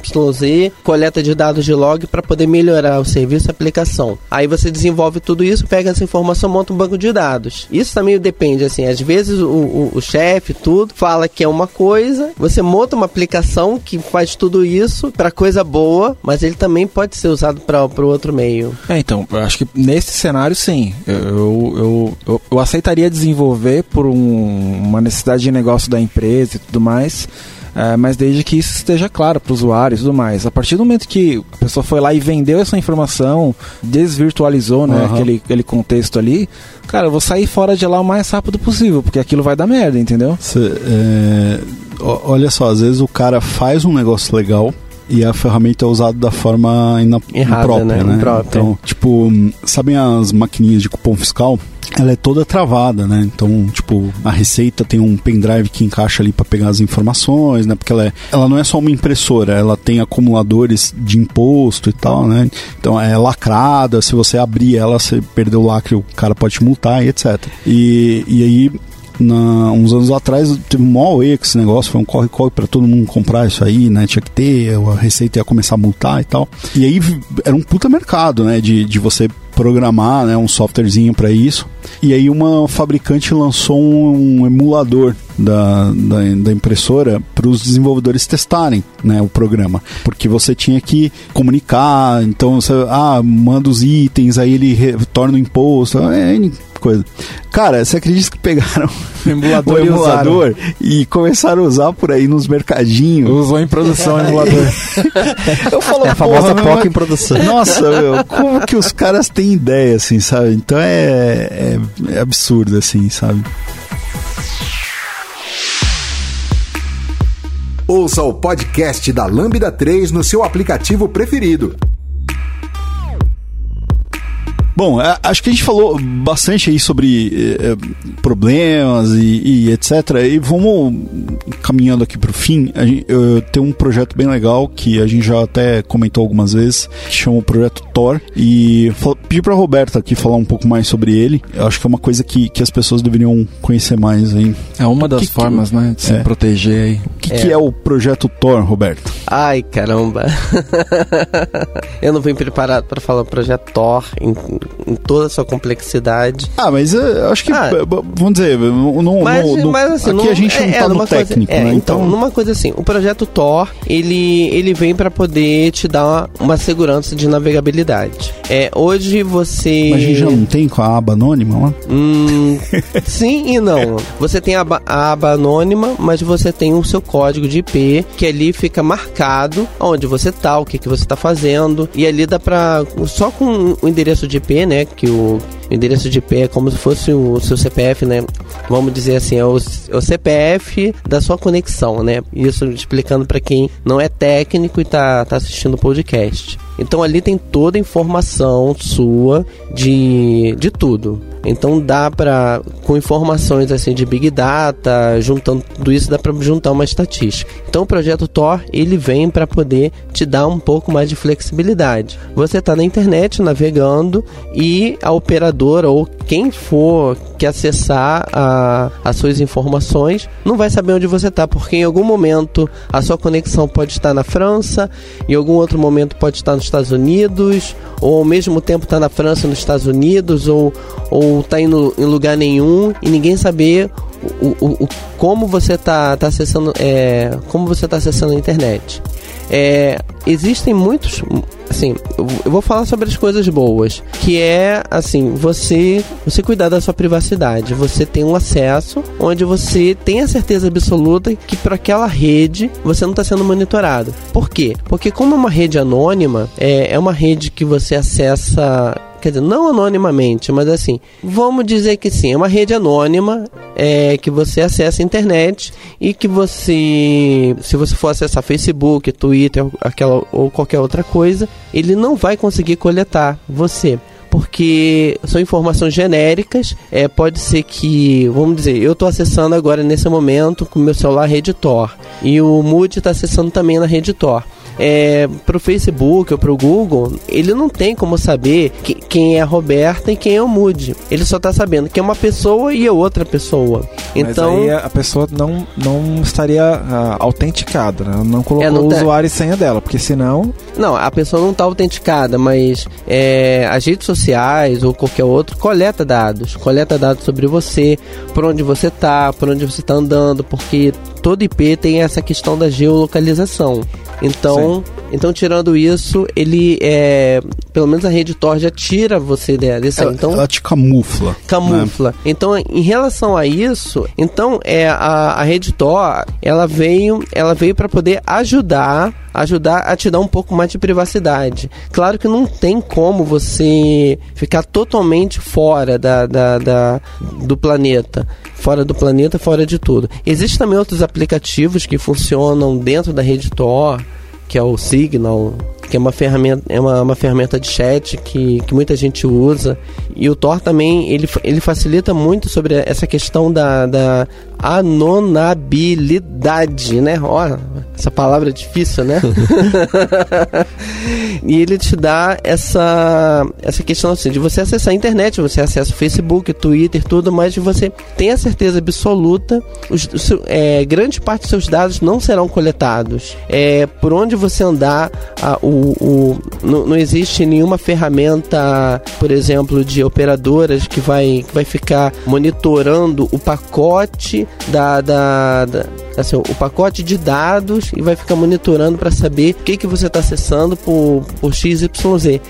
coleta de dados de log para poder melhorar o serviço e a aplicação. Aí você desenvolve tudo isso, pega essa informação, monta um banco de dados. Isso também depende, assim, às vezes o, o, o chefe, tudo, fala que é uma coisa, você monta uma aplicação que faz tudo isso para coisa boa, mas ele também pode ser usado para o outro meio. É, então, eu acho que nesse cenário, sim. Eu, eu, eu, eu, aceitaria desenvolver por um- uma necessidade de negócio da empresa e tudo mais. é, mas desde que isso esteja claro para o usuário e tudo mais. A partir do momento que a pessoa foi lá e vendeu essa informação, desvirtualizou né, Aham. aquele, aquele contexto ali, cara, eu vou sair fora de lá o mais rápido possível, porque aquilo vai dar merda, entendeu? Cê, é, olha só, às vezes o cara faz um negócio legal e a ferramenta é usada da forma ina- Errada, imprópria, né? né? Imprópria. Então, tipo, hum, sabem as maquininhas de cupom fiscal? Ela é toda travada, né? Então, tipo, a Receita tem um pendrive que encaixa ali para pegar as informações, né? Porque ela, é, ela não é só uma impressora, ela tem acumuladores de imposto e tal, né? Então é lacrada, se você abrir ela, você perdeu o lacre, o cara pode te multar e etc. E, e aí na- uns anos atrás teve um maior com esse negócio, foi um corre-corre para todo mundo comprar isso aí, né? Tinha que ter, a receita ia começar a multar e tal. E aí era um puta mercado, né? De, de você programar né, um softwarezinho para isso. E aí uma fabricante lançou um, um emulador da, da, da impressora para os desenvolvedores testarem né, o programa. Porque você tinha que comunicar, então você ah, manda os itens, aí ele retorna o imposto, é N coisa. Cara, você acredita que pegaram Emulador o e emulador e começaram a usar por aí nos mercadinhos? Usou em produção o emulador. Eu falo, É a famosa POC em produção. nossa, meu, como que os caras têm ideia, assim, sabe? Então é, é, é absurdo, assim, sabe? Ouça o podcast da Lambda 3 no seu aplicativo preferido. Bom, acho que a gente falou bastante aí sobre eh, problemas e, e, etc. E vamos caminhando aqui para o fim. A gente, eu tenho um projeto bem legal que a gente já até comentou algumas vezes, que chama o Projeto Thor. E pedi para Roberta aqui falar um pouco mais sobre ele. Eu acho que é uma coisa que, que as pessoas deveriam conhecer mais aí. É uma das que formas, que, né, de se é. proteger aí. O que é. que é o Projeto Thor, Roberto? Ai, caramba. eu não vim preparado para falar o Projeto Thor em, toda a sua complexidade. Ah, mas eu acho que, ah, vamos dizer, no, mas, no, no, mas assim, aqui não, a gente não é, tá é, no técnico, coisa, né? É, então, numa coisa assim, o projeto Thor, ele, ele vem para poder te dar uma, uma, segurança de navegabilidade. É, hoje você... Mas a gente já não tem com a aba anônima lá? Hum, sim e não. Você tem a aba, a aba anônima, mas você tem o seu código de IP, que ali fica marcado onde você tá, o que, que você tá fazendo, e ali dá pra... Só com o endereço de IP, né, que o o endereço de IP é como se fosse o seu CPF, né? Vamos dizer assim, é o, é o CPF da sua conexão, né? Isso explicando para quem não é técnico e tá, tá assistindo o podcast. Então ali tem toda a informação sua de, de tudo. Então dá para com informações assim de big data, juntando tudo isso dá para juntar uma estatística. Então o projeto Tor, ele vem para poder te dar um pouco mais de flexibilidade. Você está na internet navegando e a operadora ou quem for que acessar a, as suas informações não vai saber onde você está, porque em algum momento a sua conexão pode estar na França, em algum outro momento pode estar nos Estados Unidos, ou ao mesmo tempo está na França, nos Estados Unidos, ou, está em lugar nenhum e ninguém saber o, o, o como você está tá acessando é, como você está acessando a internet. É, existem muitos assim, eu vou falar sobre as coisas boas, que é assim, você você cuidar da sua privacidade, você tem um acesso onde você tem a certeza absoluta que para aquela rede você não está sendo monitorado. Por quê? Porque como é uma rede anônima, é, é uma rede que você acessa quer dizer, não anonimamente, mas assim, vamos dizer que sim, é uma rede anônima é, que você acessa a internet e que você, se você for acessar Facebook, Twitter, aquela ou qualquer outra coisa, ele não vai conseguir coletar você porque são informações genéricas. É, pode ser que, vamos dizer, eu estou acessando agora nesse momento com meu celular rede Tor e o Mood está acessando também na rede Tor é, pro Facebook ou pro Google, ele não tem como saber que, quem é a Roberta e quem é o Moody. Ele só tá sabendo que é uma pessoa e é outra pessoa. Então, Mas aí a pessoa não, não estaria uh, autenticada, né? Não colocou é, não o tá... usuário e senha dela, porque senão. Não, a pessoa não está autenticada, mas é, as redes sociais ou qualquer outro coleta dados. Coleta dados sobre você, por onde você está, por onde você está andando, porque todo IP tem essa questão da geolocalização. Então, então tirando isso, ele é, pelo menos a rede Tor já tira você desse. Ela, então, ela te camufla. Camufla. Né? Então, em relação a isso, então é a, a rede Tor, ela veio, ela veio para poder ajudar ajudar a te dar um pouco mais de privacidade. Claro que não tem como você ficar totalmente fora da, da, da, do planeta. Fora do planeta, fora de tudo. Existem também outros aplicativos que funcionam dentro da rede Tor que é o Signal, que é uma ferramenta, é uma, uma ferramenta de chat que, que muita gente usa. E o Tor também ele, ele facilita muito sobre essa questão da, da anonabilidade, né? Ó, essa palavra é difícil, né? e ele te dá essa, essa questão assim, de você acessar a internet, você acessa o Facebook, Twitter, tudo, mas você tem a certeza absoluta, os, é, grande parte dos seus dados não serão coletados. É, por onde você andar, a, o, o, não, não existe nenhuma ferramenta, por exemplo, de operadoras que vai, que vai ficar monitorando o pacote da, da, da assim, o pacote de dados e vai ficar monitorando para saber o que, que você está acessando por, por XYZ.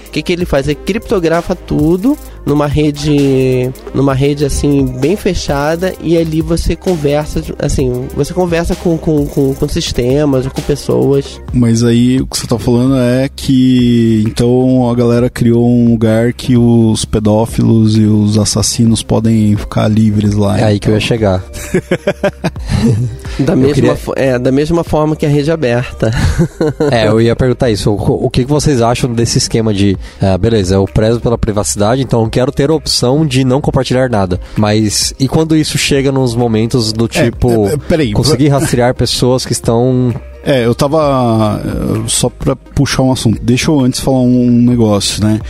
O que, que ele faz? Ele criptografa tudo numa rede numa rede assim bem fechada e ali você conversa assim você conversa com, com, com, com sistemas com pessoas mas aí o que você está falando é que então a galera criou um lugar que os pedófilos e os assassinos podem ficar livres lá é aí que eu ia chegar Da mesma, queria- é, da mesma forma que a rede aberta. É, eu ia perguntar isso. O, o que, que vocês acham desse esquema de, ah, beleza, eu prezo pela privacidade, então eu quero ter a opção de não compartilhar nada. Mas e quando isso chega nos momentos do tipo, é, é, peraí, conseguir rastrear pessoas que estão É, eu tava. eh, Só pra puxar um assunto, deixa eu antes falar um negócio, né?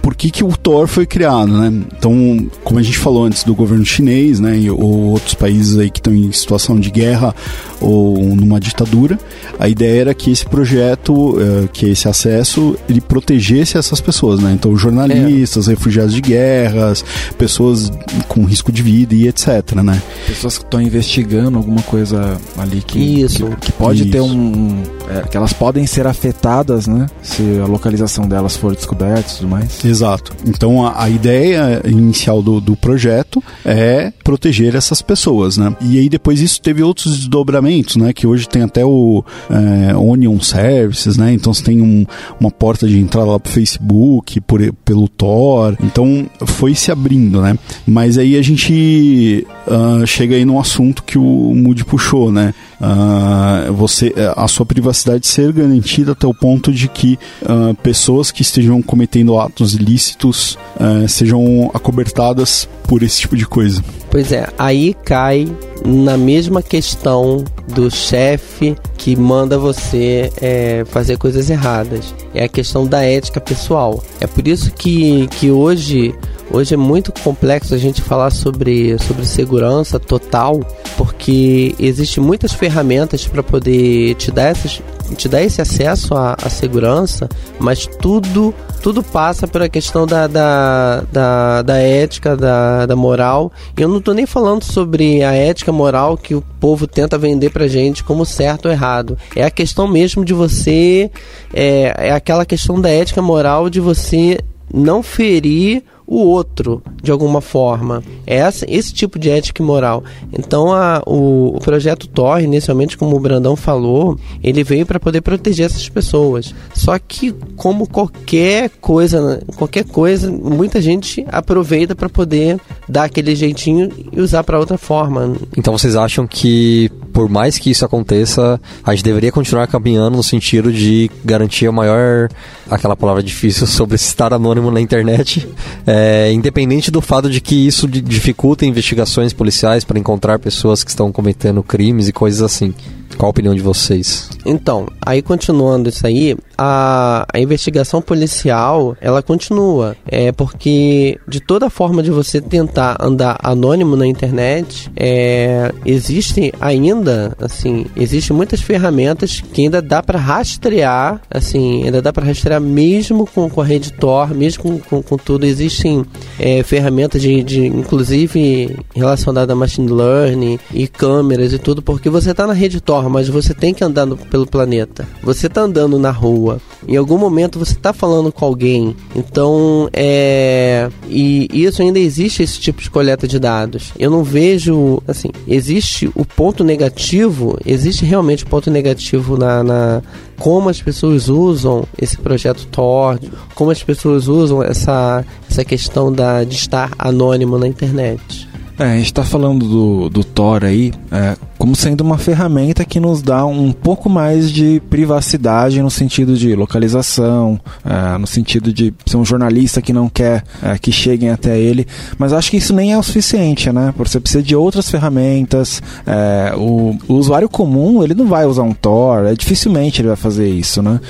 Por que, que o Tor foi criado, né? Então, como a gente falou antes do governo chinês, né? Ou outros países aí que estão em situação de guerra ou numa ditadura, a ideia era que esse projeto, eh, que esse acesso, ele protegesse essas pessoas, né? Então, jornalistas, refugiados de guerras, pessoas com risco de vida e etc, né? Pessoas que estão investigando alguma coisa ali que, Isso. que, que pode ter Isso. Um. é, que elas podem ser afetadas, né? Se a localização delas for descoberta e tudo mais. Exato. Então a, a ideia inicial do, do projeto é proteger essas pessoas, né? E aí depois isso teve outros desdobramentos, né? Que hoje tem até o é, Onion Services, né? Então você tem um- uma porta de entrada lá pro Facebook, por, pelo Tor. Então foi se abrindo, né? Mas aí a gente ah, chega aí num assunto que o Moody puxou, né? Ah, você, a sua privacidade ser garantida até o ponto de que ah, pessoas que estejam cometendo atos ilícitos ah, sejam acobertadas por esse tipo de coisa. Pois é, aí cai na mesma questão do chefe que manda você é, fazer coisas erradas. É a questão da ética pessoal. É por isso que, que hoje, hoje é muito complexo a gente falar sobre, sobre segurança total, porque existem muitas ferramentas para poder te dar, essas, te dar esse acesso à, à segurança, mas tudo tudo passa pela questão da, da, da, da ética, da, da moral. E eu não tô nem falando sobre a ética moral que o povo tenta vender pra gente como certo ou errado. É a questão mesmo de você. É, é aquela questão da ética moral de você não ferir o outro de alguma forma. É esse tipo de ética e moral. Então a, o, o projeto Torre, inicialmente, como o Brandão falou, ele veio para poder proteger essas pessoas. Só que como qualquer coisa, qualquer coisa, muita gente aproveita para poder dar aquele jeitinho e usar para outra forma. Então vocês acham que, por mais que isso aconteça, a gente deveria continuar caminhando no sentido de garantir a maior, aquela palavra difícil, sobre estar anônimo na internet, é, independente do fato de que isso di- dificulta investigações policiais para encontrar pessoas que estão cometendo crimes e coisas assim. Qual a opinião de vocês? Então, aí continuando isso aí, a, a investigação policial, ela continua. É porque de toda forma de você tentar andar anônimo na internet, é, existe ainda, assim, existem muitas ferramentas que ainda dá para rastrear, assim, ainda dá para rastrear mesmo com, com a rede Tor, mesmo com, com, com tudo. Existem é, ferramentas de, de, inclusive, relacionadas a machine learning e câmeras e tudo, porque você tá na rede Tor, mas você tem que andar no- pelo planeta. Você tá andando na rua. Em algum momento você tá falando com alguém. Então, é. E isso ainda existe esse tipo de coleta de dados. Eu não vejo. Assim, existe o ponto negativo, existe realmente o ponto negativo na. na como as pessoas usam esse projeto Tor, como as pessoas usam essa, essa questão da, de estar anônimo na internet. É, a gente tá falando do, do Tor aí é, como sendo uma ferramenta que nos dá um pouco mais de privacidade no sentido de localização, é, no sentido de ser um jornalista que não quer é, que cheguem até ele. Mas acho que isso nem é o suficiente, né? Você precisa de outras ferramentas. é, o, o usuário comum, ele não vai usar um Tor, é, dificilmente ele vai fazer isso, né?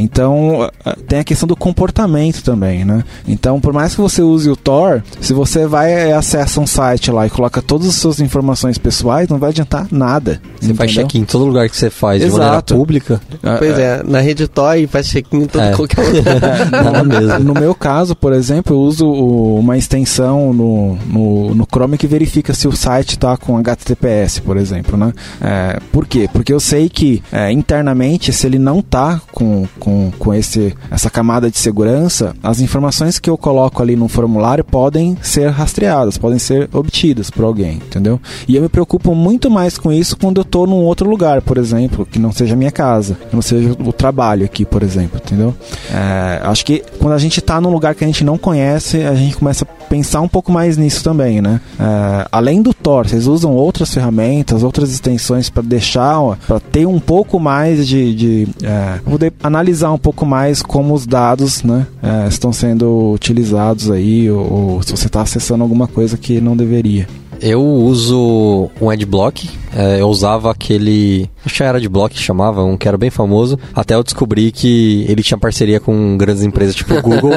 Então, tem a questão do comportamento também, né? Então, por mais que você use o Tor, se você vai e acessa um site lá e coloca todas as suas informações pessoais, não vai nada. Você faz entendeu? check-in em todo lugar que você faz de maneira Exato. pública? Ah, Pois é, na rede Toy faz check-in em todo É. qualquer lugar. Mesmo. No meu caso, por exemplo, eu uso o- uma extensão no, no, no Chrome que verifica se o site está com HTTPS, por exemplo, né? É, por quê? Porque eu sei que é, internamente, se ele não tá com, com, com esse, essa camada de segurança, as informações que eu coloco ali no formulário podem ser rastreadas, podem ser obtidas por alguém, entendeu? E eu me preocupo muito mais com isso quando eu tô num outro lugar, por exemplo, que não seja a minha casa, que não seja o trabalho aqui, por exemplo, entendeu? É, acho que quando a gente tá num lugar que a gente não conhece, a gente começa a pensar um pouco mais nisso também, né? É, além do Tor, vocês usam outras ferramentas, outras extensões para deixar, para ter um pouco mais de, de é, poder analisar um pouco mais como os dados, né, é, estão sendo utilizados aí, ou, ou se você está acessando alguma coisa que não deveria. Eu uso um adblock. É, eu usava aquele. Acho que era adblock que chamava, um que era bem famoso. Até eu descobri que ele tinha parceria com grandes empresas tipo o Google,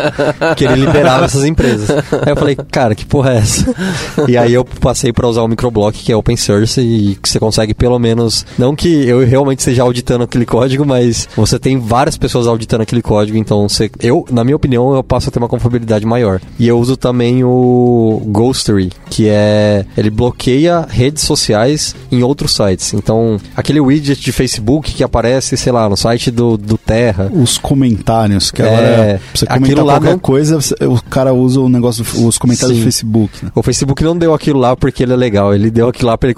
que ele liberava essas empresas. Aí eu falei, cara, que porra é essa? E aí eu passei para usar o microblock, que é open source, e que você consegue pelo menos. Não que eu realmente esteja auditando aquele código, mas você tem várias pessoas auditando aquele código, então você, eu, na minha opinião, eu passo a ter uma confiabilidade maior. E eu uso também o Ghostery, que é ele bloqueia redes sociais em outros sites. Então, aquele widget de Facebook que aparece, sei lá, no site do, do Terra. Os comentários, que agora É, você aquilo comentar lá qualquer não- coisa, você- o cara usa o negócio, os comentários Sim. do Facebook. né? O Facebook não deu aquilo lá porque ele é legal. Ele deu aquilo lá pra ele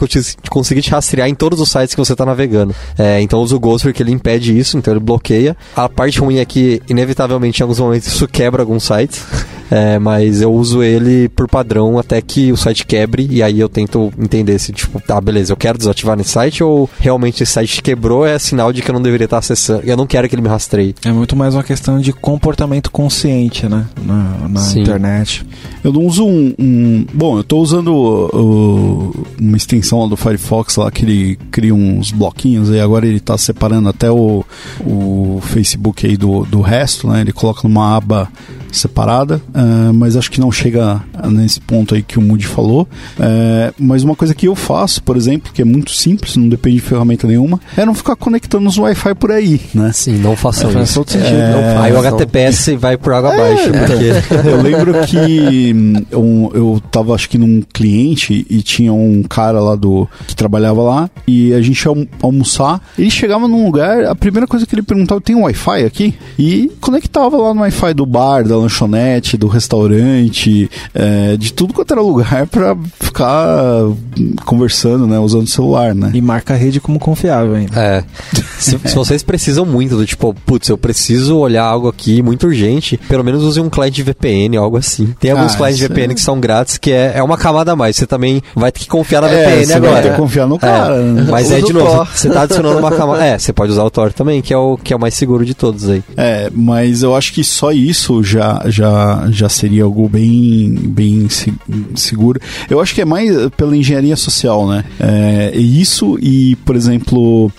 conseguir te rastrear em todos os sites que você tá navegando. É, então usa o Ghost porque ele impede isso, então ele bloqueia. A parte ruim é que, inevitavelmente, em alguns momentos isso quebra alguns sites. É, mas eu uso ele por padrão até que o site quebre e aí eu tento entender se, tipo, tá, beleza, eu quero desativar nesse site ou realmente esse site quebrou é sinal de que eu não deveria estar acessando. Eu não quero que ele me rastreie. É muito mais uma questão de comportamento consciente, né? Na, na internet. Eu não uso um. um- bom, eu tô usando o- o- uma extensão lá do Firefox lá que ele cria uns bloquinhos e agora ele tá separando até o, o Facebook aí do, do resto, né? Ele coloca numa aba separada, ah, mas acho que não chega nesse ponto aí que o Moody falou. Eh, mas uma coisa que eu faço, por exemplo, que é muito simples, não depende de ferramenta nenhuma, é não ficar conectando os Wi-Fi por aí, né? Sim, não façam Faz isso. sentido. É, não Aí o. HTTPS vai por água abaixo, porque... Eu lembro que hum, eu, eu tava, acho que num cliente e tinha um cara lá do que trabalhava lá e a gente ia alm- almoçar. Ele chegava num lugar, a primeira coisa que ele perguntava: tem um Wi-Fi aqui? E conectava lá no Wi-Fi do bar, da lanchonete, do restaurante, é, de tudo quanto era lugar pra ficar conversando, né? Usando o celular, né? E marca a rede como confiável ainda. É. Se, se vocês precisam muito do tipo, putz, eu preciso olhar algo aqui muito urgente, pelo menos use um cliente de VPN, algo assim. Tem alguns Ah, clientes de VPN é- que são grátis, que é, é uma camada a mais. Você também vai ter que confiar na É, VPN você agora. vai ter que confiar no cara. É, né? mas é Usa de o novo, Tor. você tá adicionando uma camada. É, você pode usar o Tor também, que é o que é o mais seguro de todos aí. É, mas eu acho que só isso já, já, já seria algo bem, bem se- seguro. Eu acho que é mais pela engenharia social, né? É, isso e, por exemplo,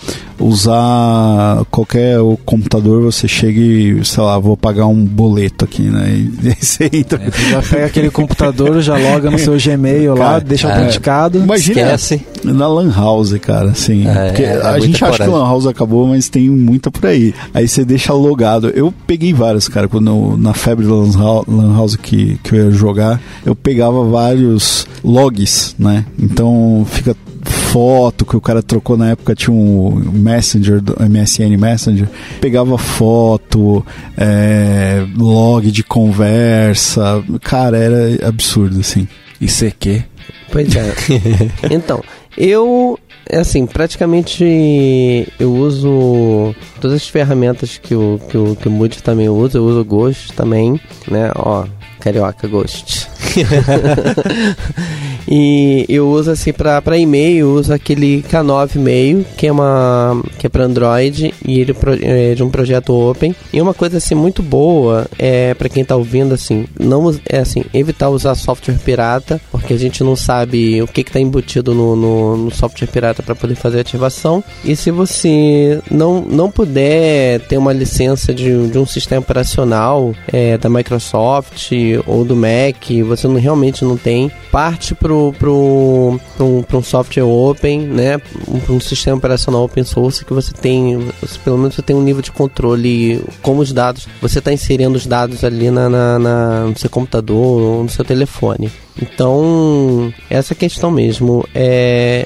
usar qualquer o computador, você chega e, sei lá, vou pagar um boleto aqui, né? E aí você entra. É, você já pega aquele computador, já loga no seu Gmail lá, Cara, deixa é. autenticado. Imagina Esquece. na Lan House, cara, assim. É, porque é a gente acha que coragem. Lan House acabou, mas tem muita por aí. Aí você deixa logado. Eu peguei vários, cara, quando eu- na febre da Lan Hou- Lan House que, que eu ia jogar, eu pegava vários logs, né? Então fica foto que o cara trocou na época tinha um Messenger, do MSN Messenger, pegava foto, é, log de conversa, cara, era absurdo, assim. ICQ. Pois é. então, eu, assim, praticamente eu uso todas as ferramentas que o, que o, que o Moody também usa. Eu uso o Ghost também, né? Ó, Carioca Ghost. e eu uso assim pra e-mail, uso aquele K9 e-mail, que é uma que é para Android e ele é de um projeto open. E uma coisa assim muito boa é para quem tá ouvindo assim, não é assim, evitar usar software pirata, porque a gente não sabe o que que tá embutido no, no, no software pirata para poder fazer a ativação. E se você não não puder ter uma licença de, de um sistema operacional é, da Microsoft ou do Mac, você não, realmente não tem, parte pro, pro, pro, pro um software open, né? Um, um sistema operacional open source que você tem, pelo menos você tem um nível de controle como os dados, você está inserindo os dados ali na, na- na- no seu computador ou no seu telefone. Então, essa questão mesmo é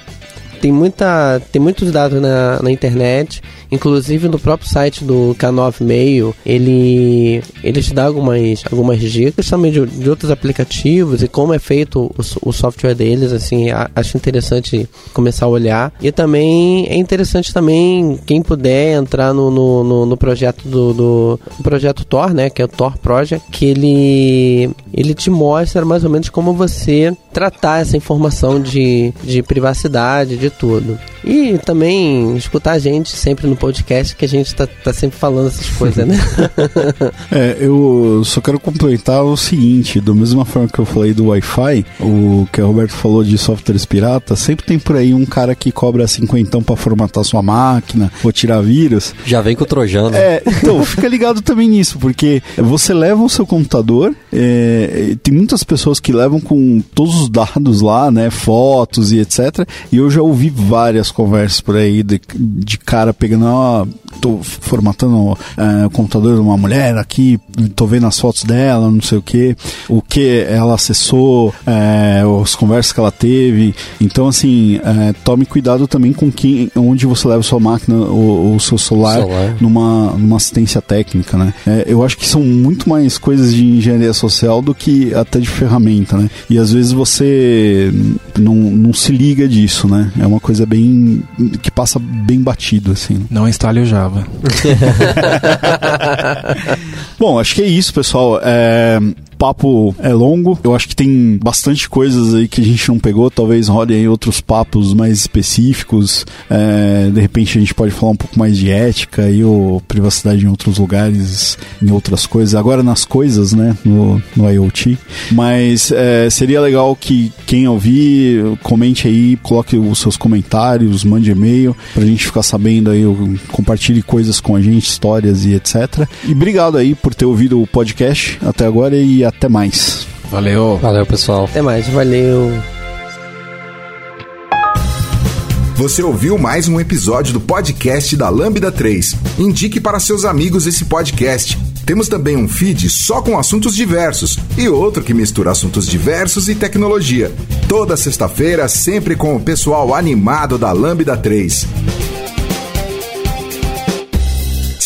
tem, muita, tem muitos dados na, na internet, inclusive no próprio site do K9 Mail, ele, ele te dá algumas, algumas dicas também de, de outros aplicativos e como é feito o, o software deles, assim, a, acho interessante começar a olhar. E também é interessante também quem puder entrar no, no, no, no projeto do, do projeto Tor, né, que é o Tor Project, que ele, ele te mostra mais ou menos como você tratar essa informação de, de privacidade, de tudo. E também escutar a gente sempre no podcast, que a gente tá, tá sempre falando essas coisas, né? é, eu só quero complementar o seguinte: da mesma forma que eu falei do Wi-Fi, o que o Roberto falou de softwares piratas, sempre tem por aí um cara que cobra cinquentão para formatar sua máquina ou tirar vírus. Já vem com o Trojano. É, então, fica ligado também nisso, porque você leva o seu computador, é, tem muitas pessoas que levam com todos os dados lá, né? Fotos e etc. E eu já ouvi várias conversas por aí de, de cara pegando, ó, tô formatando é, o computador de uma mulher aqui, tô vendo as fotos dela, não sei o que, o que ela acessou, é, as conversas que ela teve. Então, assim, é, tome cuidado também com quem, onde você leva sua máquina ou o seu celular, celular, Numa, numa assistência técnica, né? É, eu acho que são muito mais coisas de engenharia social do que até de ferramenta, né? E às vezes você não, não se liga disso, né? É uma coisa bem que passa bem batido, assim. Não instale o Java. Bom, acho que é isso, pessoal. É, papo é longo. Eu acho que tem bastante coisas aí que a gente não pegou. Talvez role aí outros papos mais específicos. É, de repente a gente pode falar um pouco mais de ética e ou privacidade em outros lugares, em outras coisas. Agora nas coisas, né? No, no IoT. Mas é, seria legal que quem ouvir, comente aí, coloque os seus comentários, mande e-mail pra gente ficar sabendo aí, compartilhe coisas com a gente, histórias e etc. E obrigado aí por ter ouvido o podcast até agora e até mais. Valeu. Valeu, pessoal. Até mais, valeu. Você ouviu mais um episódio do podcast da Lambda 3. Indique para seus amigos esse podcast. Temos também um feed só com assuntos diversos e outro que mistura assuntos diversos e tecnologia. Toda sexta-feira, sempre com o pessoal animado da Lambda 3.